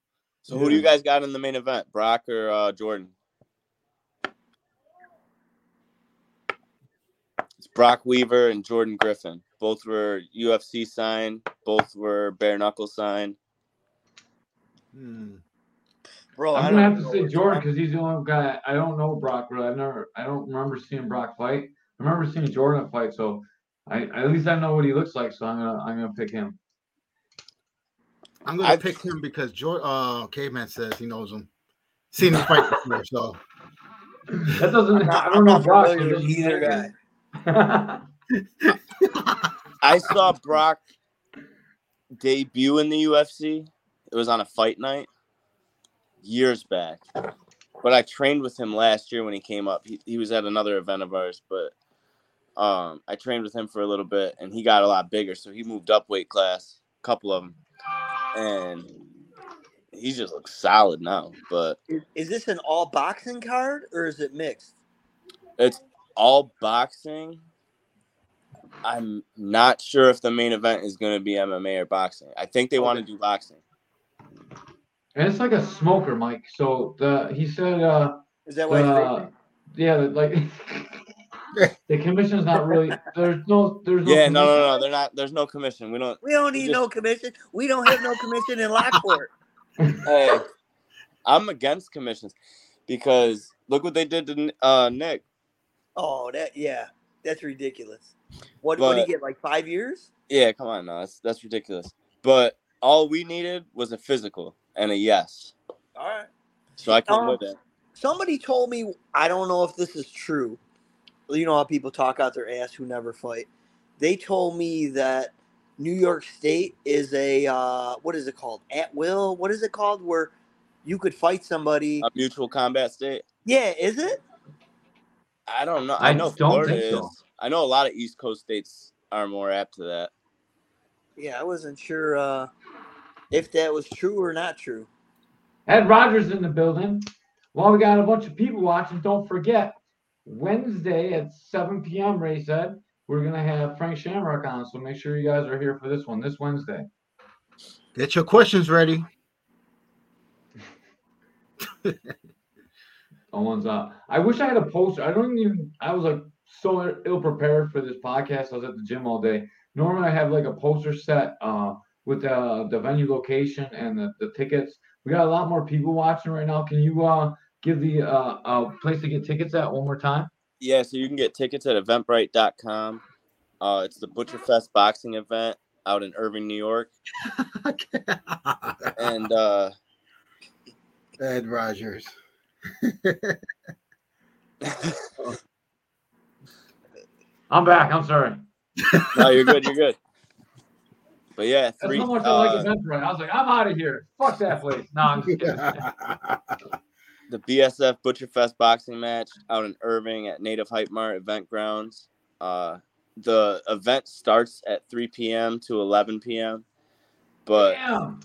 So who do you guys got in the main event, Brok or uh, Jordan? It's Brok Weaver and Jordan Griffin. Both were UFC signed. Both were bare knuckle signed.
Hmm.
Bro, I
I'm gonna have to say Jordan because he's the only guy I don't know Brok really. I've never I don't remember seeing Brok fight. I remember seeing Jordan fight, so I at least I know what he looks like. So I'm gonna I'm gonna pick him.
I'm gonna
I've-
pick him because Jordan, uh, Caveman says he knows him. Seen him fight before, so
That doesn't
I'm not,
I
I'm
don't know
not
Brok. so
familiar
it
with
doesn't
either guy.
I saw Brok debut in the UFC. It was on a fight night years back. But I trained with him last year when he came up. He, he was at another event of ours, but um, I trained with him for a little bit and he got a lot bigger. So he moved up weight class, a couple of them. And he just looks solid now. But
Is, is this an all boxing card or is it mixed?
it's all boxing. I'm not sure if the main event is going to be MMA or boxing. I think they want to do boxing.
and it's like a smoker, Mike. So the he said uh
Is that why? it's
uh,
vacant?
yeah like the commission's not really there's no there's no
Yeah, no, no,
commission.
no. They're not. There's no commission. We don't.
we don't need
just-
no commission. We don't have no commission in Lockport.
Hey, I'm against commissions because look what they did to uh, Nick.
Oh, that yeah, that's ridiculous. What what do you get? Like five years?
Yeah, come on, no, that's that's ridiculous. But all we needed was a physical and a yes,
All right.
so I can
Um,
with it.
Somebody told me I don't know if this is true. You know how people talk out their ass who never fight. They told me that New York State is a uh, what is it called? At will? What is it called? Where you could fight somebody?
A mutual combat state.
yeah, is it?
I don't know. I,
I
know
don't
Florida
think
is. I know a lot of East Coast states are more apt to that.
Yeah, I wasn't sure uh, if that was true or not true.
Ed Rogers in the building. Well, we got a bunch of people watching. Don't forget, Wednesday at 7 p.m. Ray said we're gonna have Frank Shamrock on, so make sure you guys are here for this one this Wednesday.
get your questions ready.
Owen's up. I wish I had a poster. I don't even. I was like so ill prepared for this podcast. I was at the gym all day. Normally, I have like a poster set uh, with the the venue location and the, the tickets. We got a lot more people watching right now. Can you uh give the uh, uh place to get tickets at one more time?
Yeah, so you can get tickets at eventbrite.com. Uh, it's the Butcherfest boxing event out in Irving, New York, and uh,
Ed Rogers.
I'm back. I'm sorry.
no, you're good. You're good. But yeah,
That's
three.
how much I like
uh.
I was like, I'm out of here. Fuck that place. No, I'm just kidding.
the BSF Butcherfest boxing match out in Irving at Native Hype Mart event grounds. Uh, the event starts at 3 p.m. to 11 p.m. But
Damn.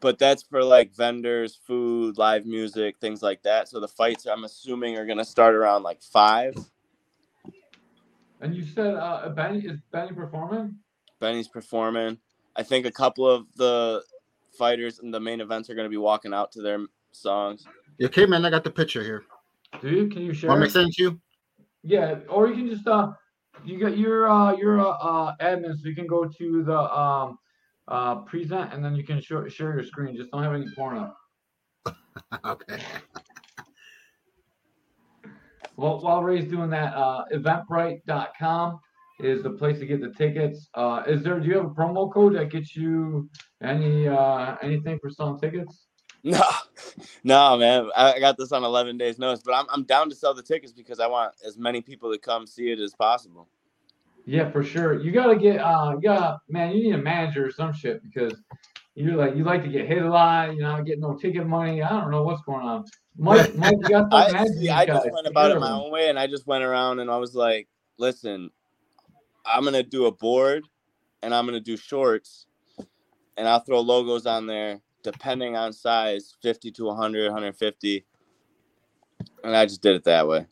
But that's for like vendors, food, live music, things like that. So the fights, I'm assuming, are gonna start around like five.
And you said uh, Benny is Benny performing?
Benny's performing. I think a couple of the fighters in the main events are gonna be walking out to their songs.
Okay, man, I got the picture here.
Do you? Can you share?
Want me
it?
to send to you?
Yeah, or you can just uh, you got your uh your uh, uh admin, so you can go to the um uh present, and then you can share share your screen. Just don't have any porn up.
okay.
Well, while Ray's doing that, uh, Eventbrite.com is the place to get the tickets. Uh, is there? Do you have a promo code that gets you any uh anything for selling tickets?
No, no, man. I I got this on 11 days notice, but I'm, I'm down to sell the tickets because I want as many people to come see it as possible.
Yeah, for sure. You gotta get uh you gotta man, you need a manager or some shit because you're like you like to get hit a lot, you know, get no ticket money. I don't know what's going on. Mike, Mike, you got
I, see, I just went about it my own way, and I just went around and I was like, listen, I'm gonna do a board, and I'm gonna do shorts, and I'll throw logos on there depending on size, 50 to 100, 150, and I just did it that way.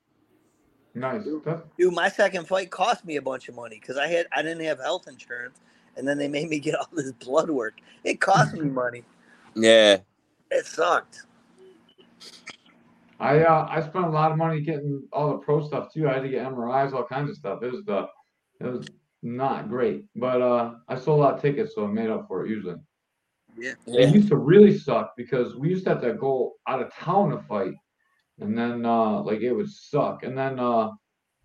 Nice. That-
Dude, my second fight cost me a bunch of money because I had I didn't have health insurance, and then they made me get all this blood work. It cost me money.
Yeah,
It sucked.
I uh I spent a lot of money getting all the pro stuff too. I had to get MRIs, all kinds of stuff. It was the it was not great. But uh, I sold a lot of tickets, so I made up for it usually.
Yeah.
It used to really suck because we used to have to go out of town to fight, and then uh, like it would suck. And then uh,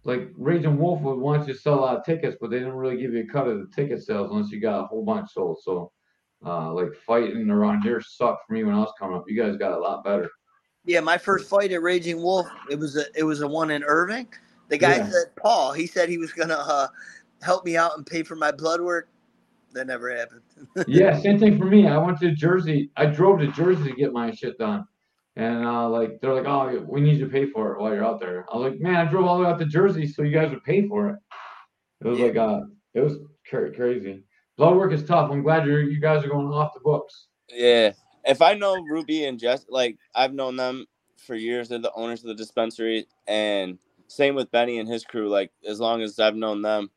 like Raging Wolf would want you to sell a lot of tickets, but they didn't really give you a cut of the ticket sales unless you got a whole bunch sold. So uh, like fighting around here sucked for me when I was coming up. You guys got a lot better.
Yeah, my first fight at Raging Wolf, it was a it was a one in Irving. The guy
Yeah.
said Paul. He said he was gonna uh, help me out and pay for my blood work. That never happened.
yeah, same thing for me. I went to Jersey. I drove to Jersey to get my shit done. And uh, like they're like, oh, we need you to pay for it while you're out there. I was like, man, I drove all the way out to Jersey so you guys would pay for it. It was
Yeah.
like, uh, it was cra- crazy. Blood work is tough. I'm glad you you guys are going off the books.
Yeah. If I know Ruby and Jess, like I've known them for years. They're the owners of the dispensary, and same with Benny and his crew. Like as long as I've known them,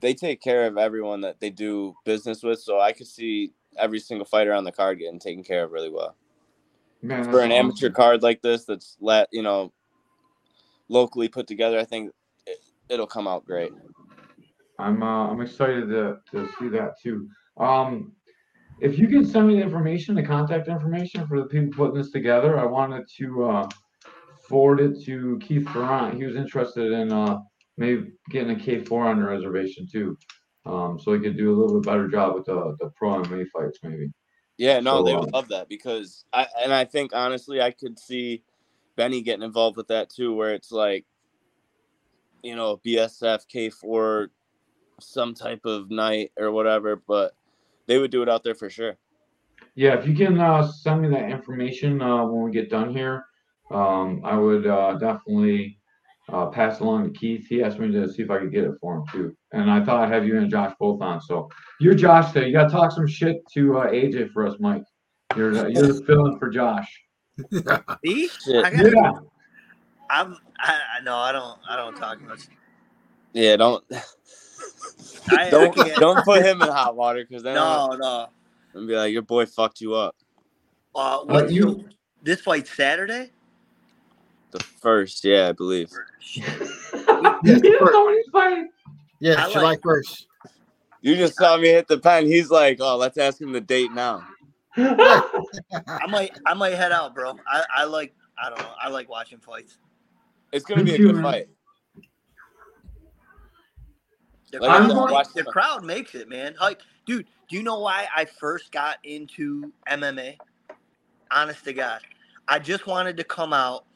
they take care of everyone that they do business with. So I could see every single fighter on the card getting taken care of really well.
Man,
For an amateur card like this, that's let you know locally put together, I think it, it'll come out great.
I'm uh, I'm excited to to see that too. Um, if you can send me the information, the contact information for the people putting this together, I wanted to uh, forward it to Keith Ferrant. He was interested in uh, maybe getting a K4 on the reservation too, um, so he could do a little bit better job with the the pro MMA fights maybe.
Yeah, no,
So,
they would love that because I and I think honestly I could see Benny getting involved with that too, where it's like, you know, BSF K four, some type of night or whatever, but they would do it out there for sure.
Yeah, if you can uh, send me that information uh, when we get done here, um, I would uh, definitely uh, pass along to Keith. He asked me to see if I could get it for him too, and I thought I'd have you and Josh both on. So you're Josh today. You got to talk some shit to uh, AJ for us, Mike. You're the, you're the filling for Josh.
See,
Shit.
I got.
Yeah,
I'm. I, I know. I don't. I don't talk much.
Yeah, don't
I, I
don't
can't-
don't put him in hot water because then
No, no.
and be like your boy fucked you up.
Uh, what
you-
you? This fight Saturday?
The first, yeah, I believe.
he doesn't know what he's fighting.
Yeah,
I
July
like-
first.
You just saw me hit the pen. He's like, oh, let's ask him the date now.
I might. I might head out, bro. I, I like. I don't know. I like watching fights.
It's gonna be a good fight.
The,
Like,
crowd,
I'm
makes- the crowd makes it, man. Like, dude, do you know why I first got into MMA? Honest to God, I just wanted to come out with,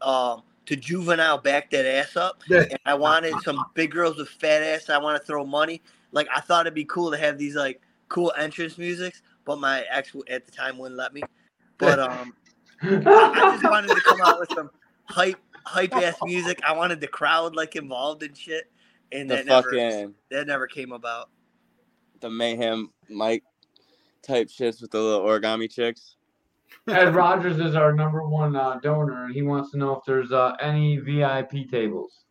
um, to juvenile back that ass up, and I wanted some big girls with fat ass. I want to throw money. Like, I thought it'd be cool to have these like cool entrance musics, but my ex at the time wouldn't let me. But um, I I just wanted to come out with some hype, hype ass music. I wanted the crowd like involved in shit, and
The
that never,
fucking
that never came about.
the mayhem Mike type shits with the little origami chicks.
Ed Rogers is our number one uh, donor, and he wants to know if there's uh, any VIP tables.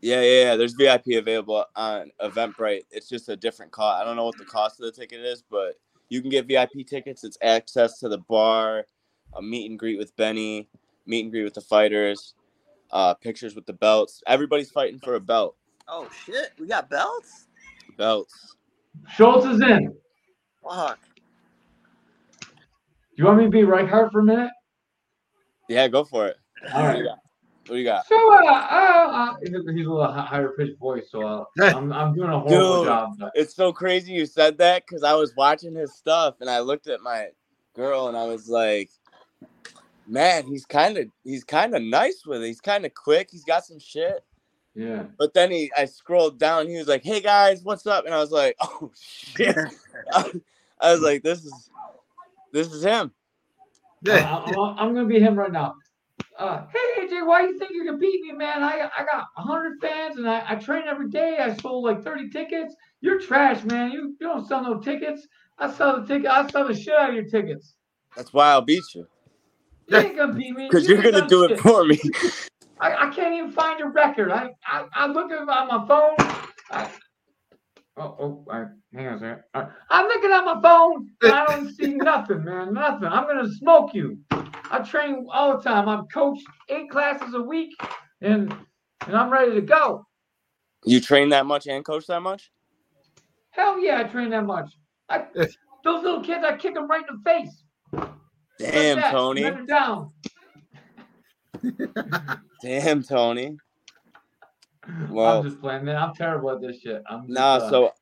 Yeah, yeah, yeah. There's VIP available on Eventbrite. It's just a different cost. I don't know what the cost of the ticket is, but you can get VIP tickets. It's access to the bar, a meet and greet with Benny, meet and greet with the fighters, uh, pictures with the belts. Everybody's fighting for a belt.
Oh shit, we got belts.
Belts.
Schultz is in. Do
Fuck.
You want me to be Reichardt for a minute?
Yeah, go for it.
All
What do you got? What do you got?
So, uh, uh, uh, he's a little higher pitched voice, so uh, I'm, I'm doing a horrible
Dude.
job. But
It's so crazy you said that because I was watching his stuff and I looked at my girl and I was like, man, he's kind of he's kind of nice with it. He's kind of quick. He's got some shit.
yeah,
But then he, I scrolled down. He was like, "Hey guys, what's up?" And I was like, "Oh shit!" I was like, "This is, this is him."
Yeah.
I, I'm, I'm gonna be him right now. Uh, hey AJ, why you think you can beat me, man? I I got 100 fans and I, I train every day. I sold like 30 tickets. You're trash, man. You you don't sell no tickets. I sell the ticket. I sell the shit out of your tickets.
That's why I'll beat you
You ain't gonna beat me
because
You
you're gonna
done
do it for me.
I, I can't even find your record. I I, I look at on my phone. I, oh oh, I, hang on a second. All right. I'm looking at my phone. And I don't see nothing, man. Nothing. I'm gonna smoke you. I train all the time. I'm coached eight classes a week, and and I'm ready to go.
You train that much and coach that much?
Hell yeah, I train that much. I, those little kids, I kick them right in the face.
Damn,
Like that,
Tony.
let 'em down.
Damn, Tony.
I'm just playing, man. I'm terrible at this shit. I'm just,
nah.
uh,
So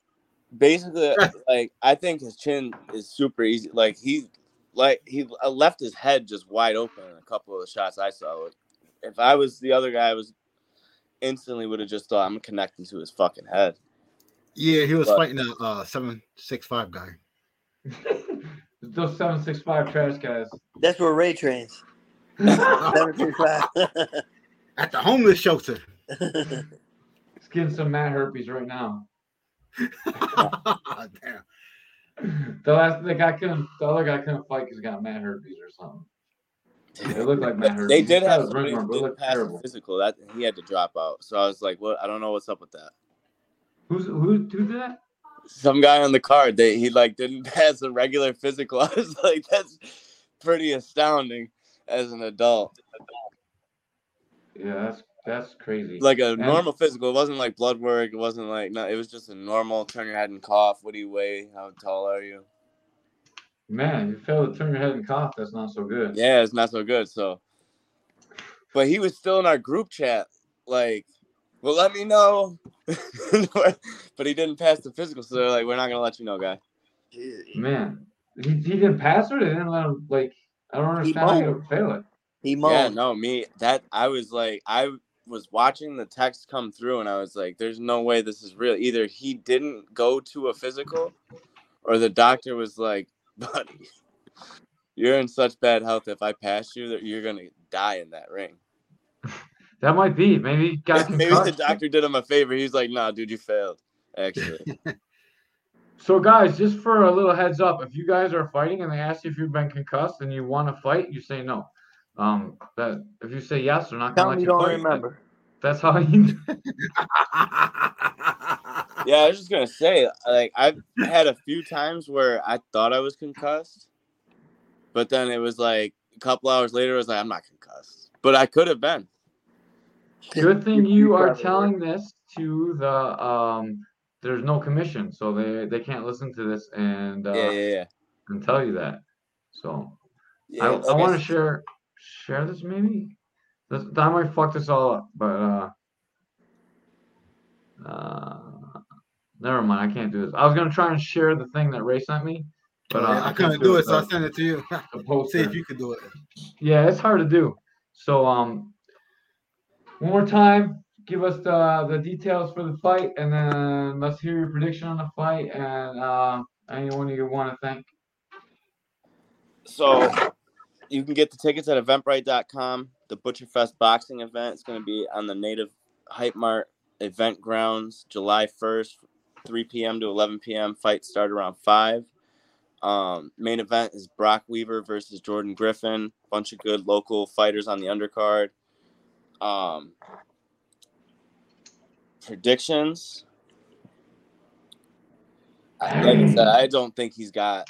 basically, like I think his chin is super easy. Like he, like he uh, left his head just wide open in a couple of the shots I saw. Like, if I was the other guy, I was instantly would have just thought I'm connecting to his fucking head.
Yeah, he was
But-
fighting a uh, seven six five guy.
those seven six five trash guys.
That's where Ray trains.
He's
Seven three five.
At the homeless shelter.
getting some mad herpes right now.
Damn.
The last the guy couldn't the other guy couldn't fight because he got mad herpes or something. It looked like mad herpes.
They did have
was
somebody
ringworm,
who didn't pass
terrible.
physical. That he had to drop out. So I was like, "What? I don't know what's up with that."
Who's who who did that?
Some guy on the card, they he like didn't pass a regular physical. I was like, "That's pretty astounding." As an adult,
Yeah, that's that's crazy.
like a
And-
normal physical, it wasn't like blood work. It wasn't like no, it was just a normal turn your head and cough. What do you weigh? How tall are you?
Man, you fail to turn your head and cough. That's not so good.
Yeah, it's not so good. So, but he was still in our group chat, like, well, let me know. but he didn't pass the physical, so they're like, we're not gonna let you know, guy.
Man, he, he didn't pass or they didn't let him like. I don't understand how you fail it.
He
Yeah,
moaned.
no, me that I was like, I was watching the text come through, and I was like, there's no way this is real. Either he didn't go to a physical, or the doctor was like, buddy. You're in such bad health. If I pass you, that you're gonna die in that ring.
That might be. Maybe got
Maybe the doctor did him a favor. He's like, "Nah, dude, you failed." Actually,
So, guys, just for a little heads up, if you guys are fighting and they ask you if you've been concussed and you want to fight, you say no. Um, that if you say yes, they're not
Tell
gonna
him
let
you
you
don't
fight.
remember.
That's how you.
yeah, I was just gonna say, like, I've had a few times where I thought I was concussed, but then it was like a couple hours later, I was like, "I'm not concussed," but I could have been.
Good thing
You-
you
you
are
probably
telling this to the um. There's no commission, so they they can't listen to this and uh,
Yeah, yeah, yeah.
and tell you that. So
yeah
I, I want to share share this maybe. This, I might fuck this all up, but uh, uh, never mind. I can't do this. I was gonna try and share the thing that Ray sent me, but uh,
Yeah, I
can't
couldn't do it, so I sent it to you. See if you could do it.
Yeah, it's hard to do. So um, one more time, give us the the details for the fight, and then let's hear your prediction on the fight, and uh, anyone you want to thank.
So you can get the tickets at eventbrite.com. The Butcherfest boxing event is going to be on the Native Hype Mart event grounds July 1st, 3 p.m. to 11 p.m. Fight start around 5. Um, main event is Brok Weaver versus Jordan Griffin. Bunch of good local fighters on the undercard. Um, predictions. Like I said, I don't think he's got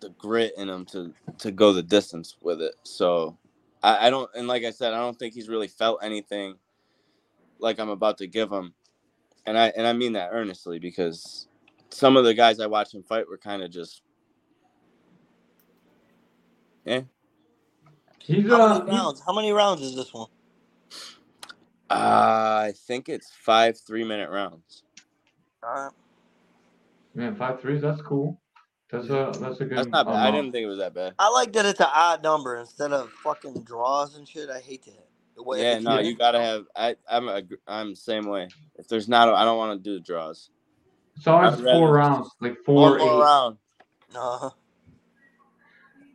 the grit in him to to go the distance with it. So I, I don't and like I said, I don't think he's really felt anything like I'm about to give him. And I and I mean that earnestly because some of the guys I watched him fight were kind of just yeah.
He's
How
uh,
many
he-
rounds? How many rounds is this one?
Uh, I think it's five three minute rounds.
Uh,
man five threes. That's cool. That's a that's a good.
That's not bad. I didn't think it was that bad.
I like that it's an odd number instead of fucking draws and shit. I hate that. The way-
Yeah, no,
you-
you gotta have. I I'm a, I'm the same way. If there's not, a, I don't want to do the draws.
It's always
I'd rather
four
just-
rounds, like
One
four,
more
eight.
round.
Uh,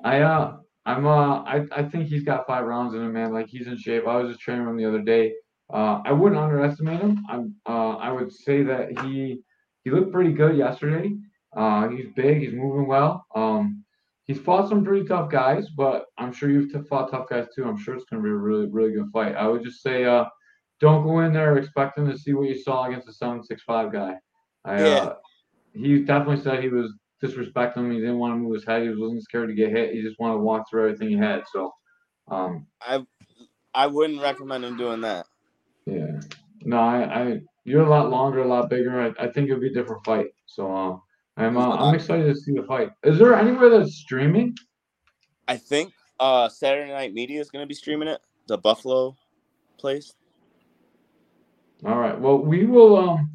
I uh, I'm uh, I I think he's got five rounds in him, man. Like he's in shape. I was just training him the other day. Uh, I wouldn't underestimate him. I'm uh, I would say that he he looked pretty good yesterday. Uh, he's big. He's moving well. Um, he's fought some pretty tough guys, but I'm sure you've fought tough guys too. I'm sure it's gonna be a really really good fight. I would just say uh, don't go in there expecting to see what you saw against six five guy. I,
Yeah.
uh, he definitely said he was disrespecting him. He didn't want to move his head. He wasn't scared to get hit. He just wanted to walk through everything he had. So, um,
I I wouldn't recommend him doing that.
yeah. No, I, I you're a lot longer, a lot bigger. I, I think it'll be a different fight. So uh, I'm uh, I'm excited to see the fight. Is there anywhere that's streaming?
I think uh Saturday Night Media is gonna be streaming it. The Buffalo place.
All right. Well, we will. Um,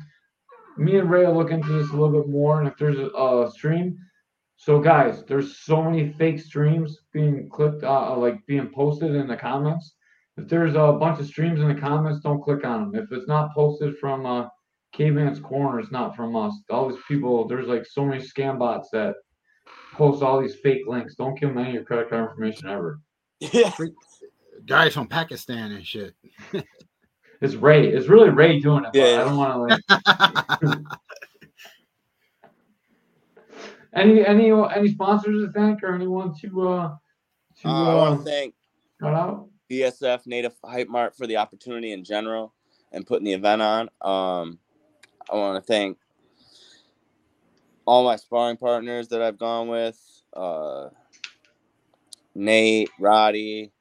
me and Ray will look into this a little bit more, and if there's a, a stream. So, guys, there's so many fake streams being clicked, uh, like being posted in the comments. If there's a bunch of streams in the comments, don't click on them. If it's not posted from uh, Caveman's Corner, is not from us. All these people, there's like so many scam bots that post all these fake links. Don't give them any of your credit card information ever.
Yeah.
Guys from Pakistan and shit.
It's Ray. It's really Ray doing it. but
Yeah.
I don't want to like. Any any any sponsors to thank or anyone to uh to
Uh, I
uh,
want to thank
shout out?
BSF Native Hype Mart for the opportunity in general and putting the event on. Um, I want to thank all my sparring partners that I've gone with. Uh, Nate, Roddy,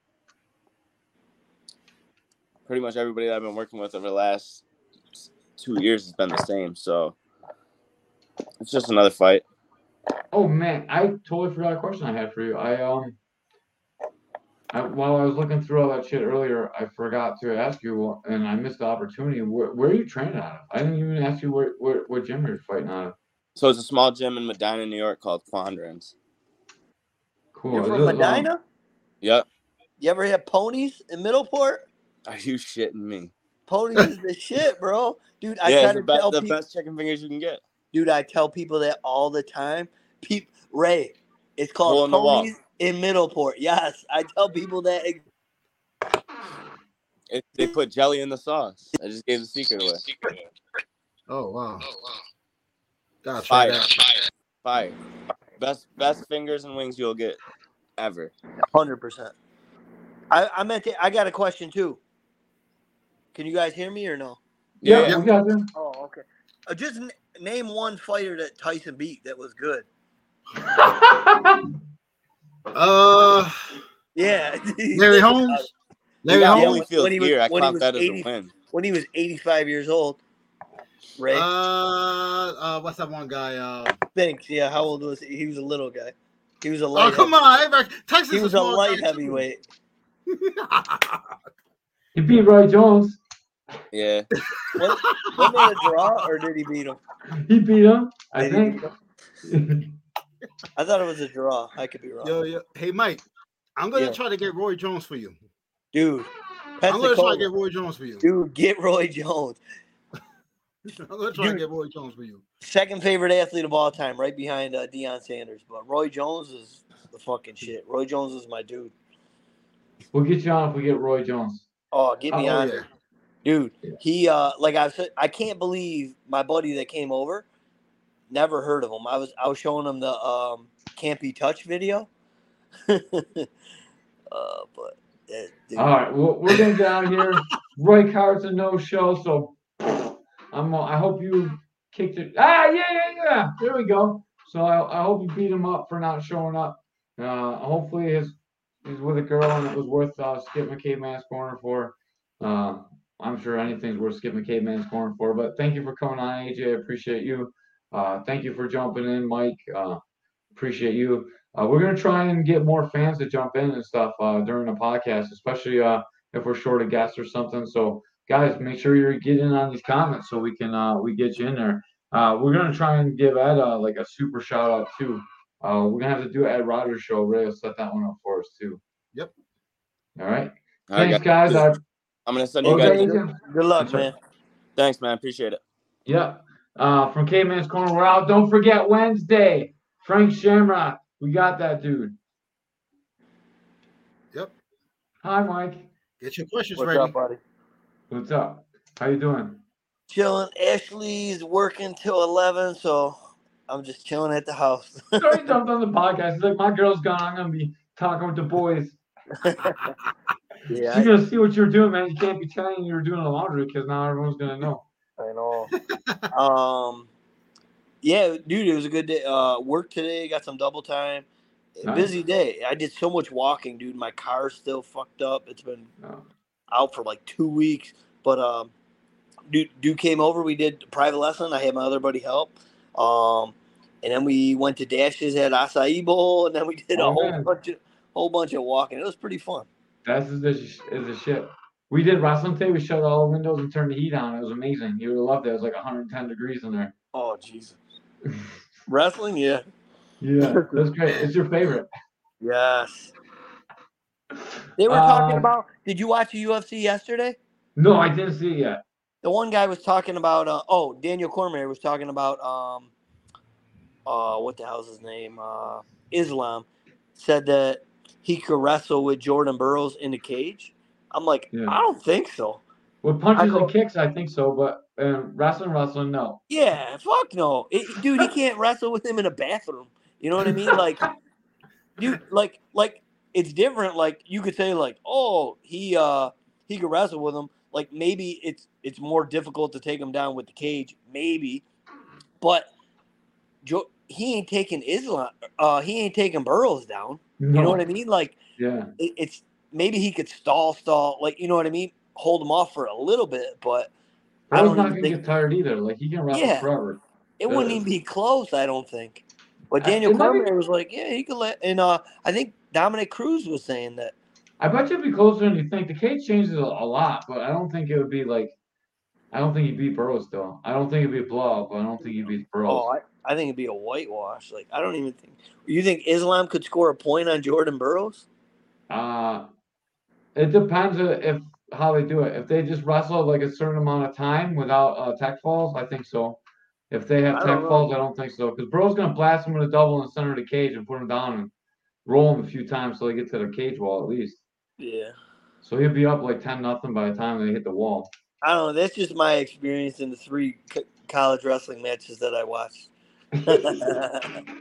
pretty much everybody that I've been working with over the last two years has been the same. So it's just another fight.
Oh man, I totally forgot a question I had for you. I um, I, while I was looking through all that shit earlier, I forgot to ask you, and I missed the opportunity. Where, where are you training out of? I didn't even ask you where, where what gym you're fighting out of.
So it's a small gym in Medina, New York called Quandrins.
Cool.
You're from
it,
Medina?
Yep.
You ever had ponies in Middleport?
Are you shitting me?
Ponies is the shit, bro. Dude, I
yeah,
try
it's
to
the, best,
tell
the
people.
best chicken fingers you can get.
Dude, I tell people that all the time. Peep, Ray, it's called
in the
ponies in Middleport. Yes, I tell people that.
It, they put jelly in the sauce. I just gave the secret away.
oh wow. Gotta try
Fire.
that.
Fire. Best best fingers and wings you'll get ever.
Hundred percent. I I meant to, I got a question too. Can you guys hear me or no?
Yeah,
Yeah.
we got them.
Oh, okay. Uh, just n- name one fighter that Tyson beat that was good.
Uh,
Yeah,
Larry Holmes. Larry
Yeah,
Holmes.
Holyfield
when he was-
I
when he
count
was
that as a win.
when he was 85 years old. Ray
Uh, uh, what's that one guy? Uh,
thinks. Yeah, how old was he? He was a little guy. He was a light.
oh come on, Texas.
He was a light heavyweight.
He beat Roy Jones.
Yeah.
What, wasn't it a draw or did he beat him?
He beat him. I
Did
think.
Beat him? I thought it was a draw. I could be wrong.
yo, yo, hey Mike, I'm gonna
Yeah.
try to get Roy Jones for you.
Dude,
I'm gonna try to get Roy Jones for you.
Dude, get Roy Jones.
I'm gonna try to get Roy Jones for you.
Second favorite athlete of all time, right behind uh, Deion Sanders. But Roy Jones is the fucking shit. Roy Jones is my dude.
We'll get you on if we get Roy Jones.
Oh, get me
Oh,
on,
yeah.
dude. He uh, like I said, I can't believe my buddy that came over. Never heard of him. I was I was showing him the um, can't be touched video. uh, but uh,
All right, well, we're gonna get out here. Roy Carr's a no show, so I'm. uh, I hope you kicked it. Ah, yeah, yeah, yeah. There we go. So I, I hope you beat him up for not showing up. Uh, hopefully his he's with a girl and it was worth uh, Skip Caveman's corner for. Uh, I'm sure anything's worth Skip Caveman's corner for. But thank you for coming on, AJ. I appreciate you. Uh, thank you for jumping in, Mike. Uh, appreciate you. Uh, we're gonna try and get more fans to jump in and stuff uh, during the podcast, especially uh, if we're short of guests or something. So, guys, make sure you're getting on these comments so we can uh, we get you in there. Uh, we're gonna try and give Ed uh, like a super shout out too. Uh, we're gonna have to do Ed Rogers show. Ray will set that one up for us too.
Yep.
All right.
All right,
Thanks, guys. I,
I'm gonna send you
okay.
guys.
good luck, man.
Thanks, man. Appreciate it.
Yeah. Uh, from Caveman's Corner, we're out. Don't forget Wednesday. Frank Shamrock. We got that dude.
Yep.
Hi, Mike.
Get your questions
What's
ready.
up, buddy?
What's up? How you doing?
Chilling. Ashley's working till eleven, so I'm just chilling at the house.
He's already jumped on the podcast. He's like, my girl's gone. I'm gonna be talking with the boys.
yeah,
She's gonna see what you're doing, man. You can't be telling you're doing the laundry because now everyone's gonna know.
I know. um, yeah, dude, it was a good day. Uh, work today, got some double time.
Nice.
Busy day. I did so much walking, dude. My car's still fucked up. It's been
Oh.
out for like two weeks, but um, Dude, dude came over. We did a private lesson. I had my other buddy help. Um, and then we went to Dash's at Acai Bowl, and then we did a
Oh,
whole
man.
bunch of whole bunch of walking. It was pretty fun.
That's is the is the shit. We did wrestling today. We shut all the windows and turned the heat on. It was amazing. You would have loved it. It was like 110 degrees in there.
Oh Jesus. Wrestling, yeah.
Yeah, that's great. It's your favorite.
Yes. They were talking
Um,
about. Did you watch the UFC yesterday?
No, I didn't see it yet.
The one guy was talking about. Uh, oh, Daniel Cormier was talking about. Um, uh, what the hell's his name? Uh, Islam said that he could wrestle with Jordan Burroughs in the cage. I'm like,
Yeah.
I don't think so.
With punches and kicks, I think so, but uh, wrestling, wrestling, no.
Yeah, fuck no, It- dude. He can't wrestle with him in a bathroom. You know what I mean? Like, dude, like, like it's different. Like you could say, like, oh, he uh he could wrestle with him. Like maybe it's it's more difficult to take him down with the cage, maybe, but Joe, he ain't taking Islam. Uh, he ain't taking Burroughs down.
no.
You know what I mean? Like
Yeah.
it, it's maybe he could stall, stall. Like you know what I mean? Hold him off for a little bit, but I don't
not gonna
think-
get tired either. Like he can wrestle
Yeah.
forever.
It wouldn't even be close, I don't think. But Daniel Cormier was like, yeah, he could let. And uh, I think Dominick Cruz was saying that.
I bet you it'd be closer than you think. The cage changes a, a lot, but I don't think it would be like. I don't think he'd beat Burroughs though. I don't think it'd be a blowout, but I don't think he'd beat Burroughs.
Oh, I, I think it'd be a whitewash. Like I don't even think. You think Islam could score a point on Jordan Burroughs?
Uh it depends if how they do it. If they just wrestle like a certain amount of time without uh, tech falls, I think so. If they have tech
know.
falls, I don't think so. Because Burrow's gonna blast him with a double in the center of the cage and put him down and roll him a few times so they get to the cage wall at least.
Yeah.
So he'll be up like ten nothing by the time they hit the wall.
I don't know. That's just my experience in the three co- college wrestling matches that I watched.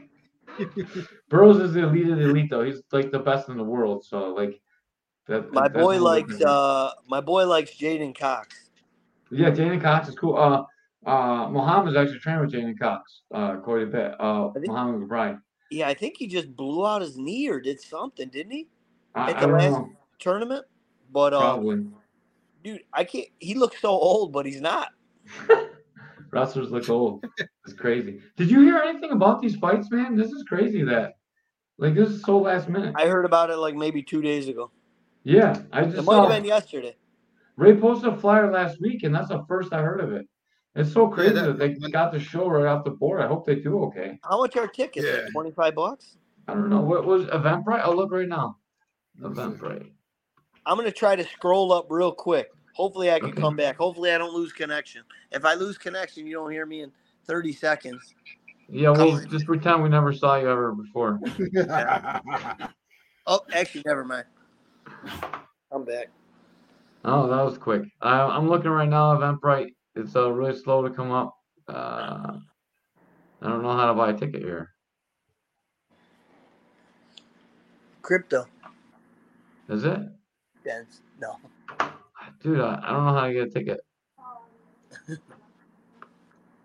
Burroughs is the elite of the elite though. He's like the best in the world. So like that.
my boy likes uh my boy likes J'den Cox.
Yeah, J'den Cox is cool. Uh, uh, Muhammad's actually trained with J'den Cox. Uh, Pitt. Uh,
think-
Muhammad McBride.
Yeah, I think he just blew out his knee or did something, didn't he?
I,
At the last
know.
Tournament. But uh,
Probably.
dude, I can't. He looks so old, but he's not.
Wrestlers look old. It's crazy. Did you hear anything about these fights, man? This is crazy. That like this is so last minute.
I heard about it like maybe two days ago.
Yeah, I
It
just
might
saw.
have been yesterday.
Ray posted a flyer last week, and that's the first I heard of it. It's so crazy
that-
that, they got the show right off the board. I hope they do okay.
How much are tickets?
Yeah.
Like twenty five bucks.
I don't know what was Eventbrite. I'll look right now. Eventbrite.
I'm gonna try to scroll up real quick. Hopefully, I can
Okay.
come back. Hopefully, I don't lose connection. If I lose connection, you don't hear me in 30 seconds.
Yeah, we'll
Come-
just pretend we never saw you ever before.
Oh, actually, never mind. I'm back.
Oh, that was quick. I, I'm looking right now. Eventbrite. It's uh, really slow to come up. Uh, I don't know how to buy a ticket here.
Crypto.
Is it?
Dance. No.
Dude, I, I don't know how to get a ticket.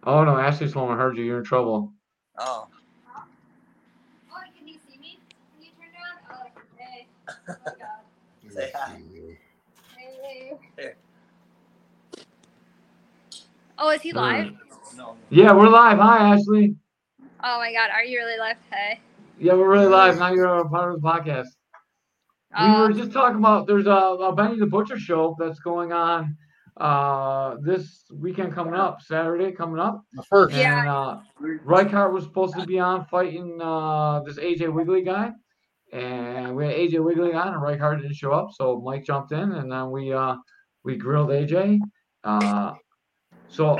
Oh no, Ashley someone heard you. You're in trouble.
Oh.
Oh, can you see me? Can you turn around? Oh, hey. Oh,
Say hi.
Hey.
Here.
Oh, is he live?
No.
Yeah, we're live. Hi, Ashley.
Oh my God, are you really live? Hey.
Yeah, we're really live. Now you're a part of the podcast. We
Uh,
were just talking about there's a, a Benny the Butcher show that's going on uh this weekend coming up, Saturday coming up.
The first.
Yeah.
And uh Reichardt was supposed to be on fighting uh this AJ Wiggly guy. And we had AJ Wiggly on and Reichardt didn't show up, so Mike jumped in and then we uh we grilled AJ. Uh so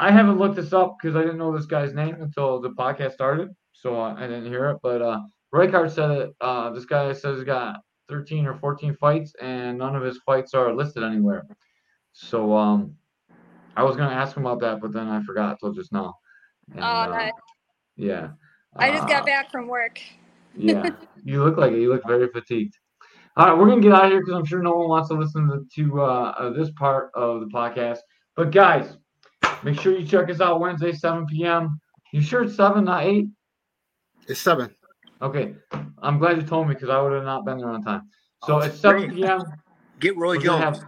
I haven't looked this up because I didn't know this guy's name until the podcast started, so I, didn't hear it. But uh Reichardt said it uh this guy says he's got 13 or 14 fights and none of his fights are listed anywhere. So um I was gonna ask him about that, but then I forgot till just now. And,
oh,
uh, yeah.
I just
Uh,
got back from work.
Yeah, you look like it. You look very fatigued. All right, we're gonna get out of here because I'm sure no one wants to listen to, to uh, uh, this part of the podcast. But guys, make sure you check us out Wednesday, 7 p.m. You sure it's seven, not eight?
It's seven.
Okay, I'm glad you told me because I would have not been there on time. So it's 7
Great.
p.m.
Get Roy
We're
Jones.
have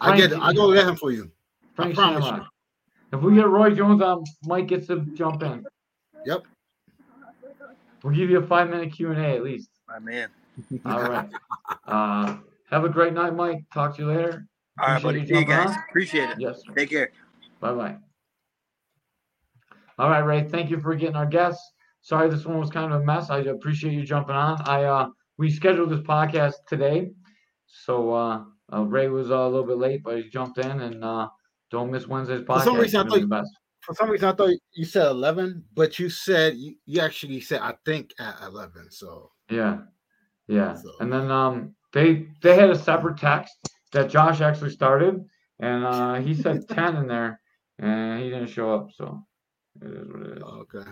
I get.
Frank-
I go get him for you.
Frank
promise you.
If we get Roy Jones on, Mike gets to jump in.
Yep.
We'll give you a five minute Q and A at least.
My man.
All right. Uh, have a great night, Mike. Talk to you later.
All right, buddy.
Appreciate
See you guys.
on.
Appreciate it.
Yes. sir.
Take care.
Bye bye. All right, Ray. Thank you for getting our guests. Sorry, this one was kind of a mess. I appreciate you jumping on. I uh, we scheduled this podcast today, so uh, uh Ray was uh, a little bit late, but he jumped in and uh, don't miss Wednesday's podcast.
For some reason, I
You're
thought
the best.
For some reason, I thought you said eleven, but you said you, you actually said I think at eleven. So
Yeah, yeah.
So-
And then um, they they had a separate text that Josh actually started, and uh, he said ten in there, and he didn't show up. So it is what it is.
okay,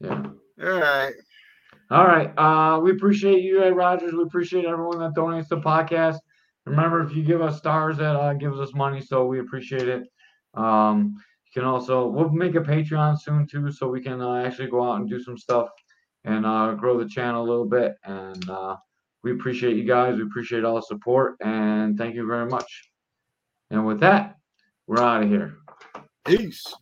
Yeah.
all right.
All right. Uh, we appreciate you, Ed Rogers. We appreciate everyone that donates to the podcast. Remember, if you give us stars, that uh, gives us money, so we appreciate it. Um, can also we'll make a Patreon soon too, so we can uh, actually go out and do some stuff and uh, grow the channel a little bit. And uh, we appreciate you guys. We appreciate all the support, and thank you very much. And with that, we're out of here.
Peace.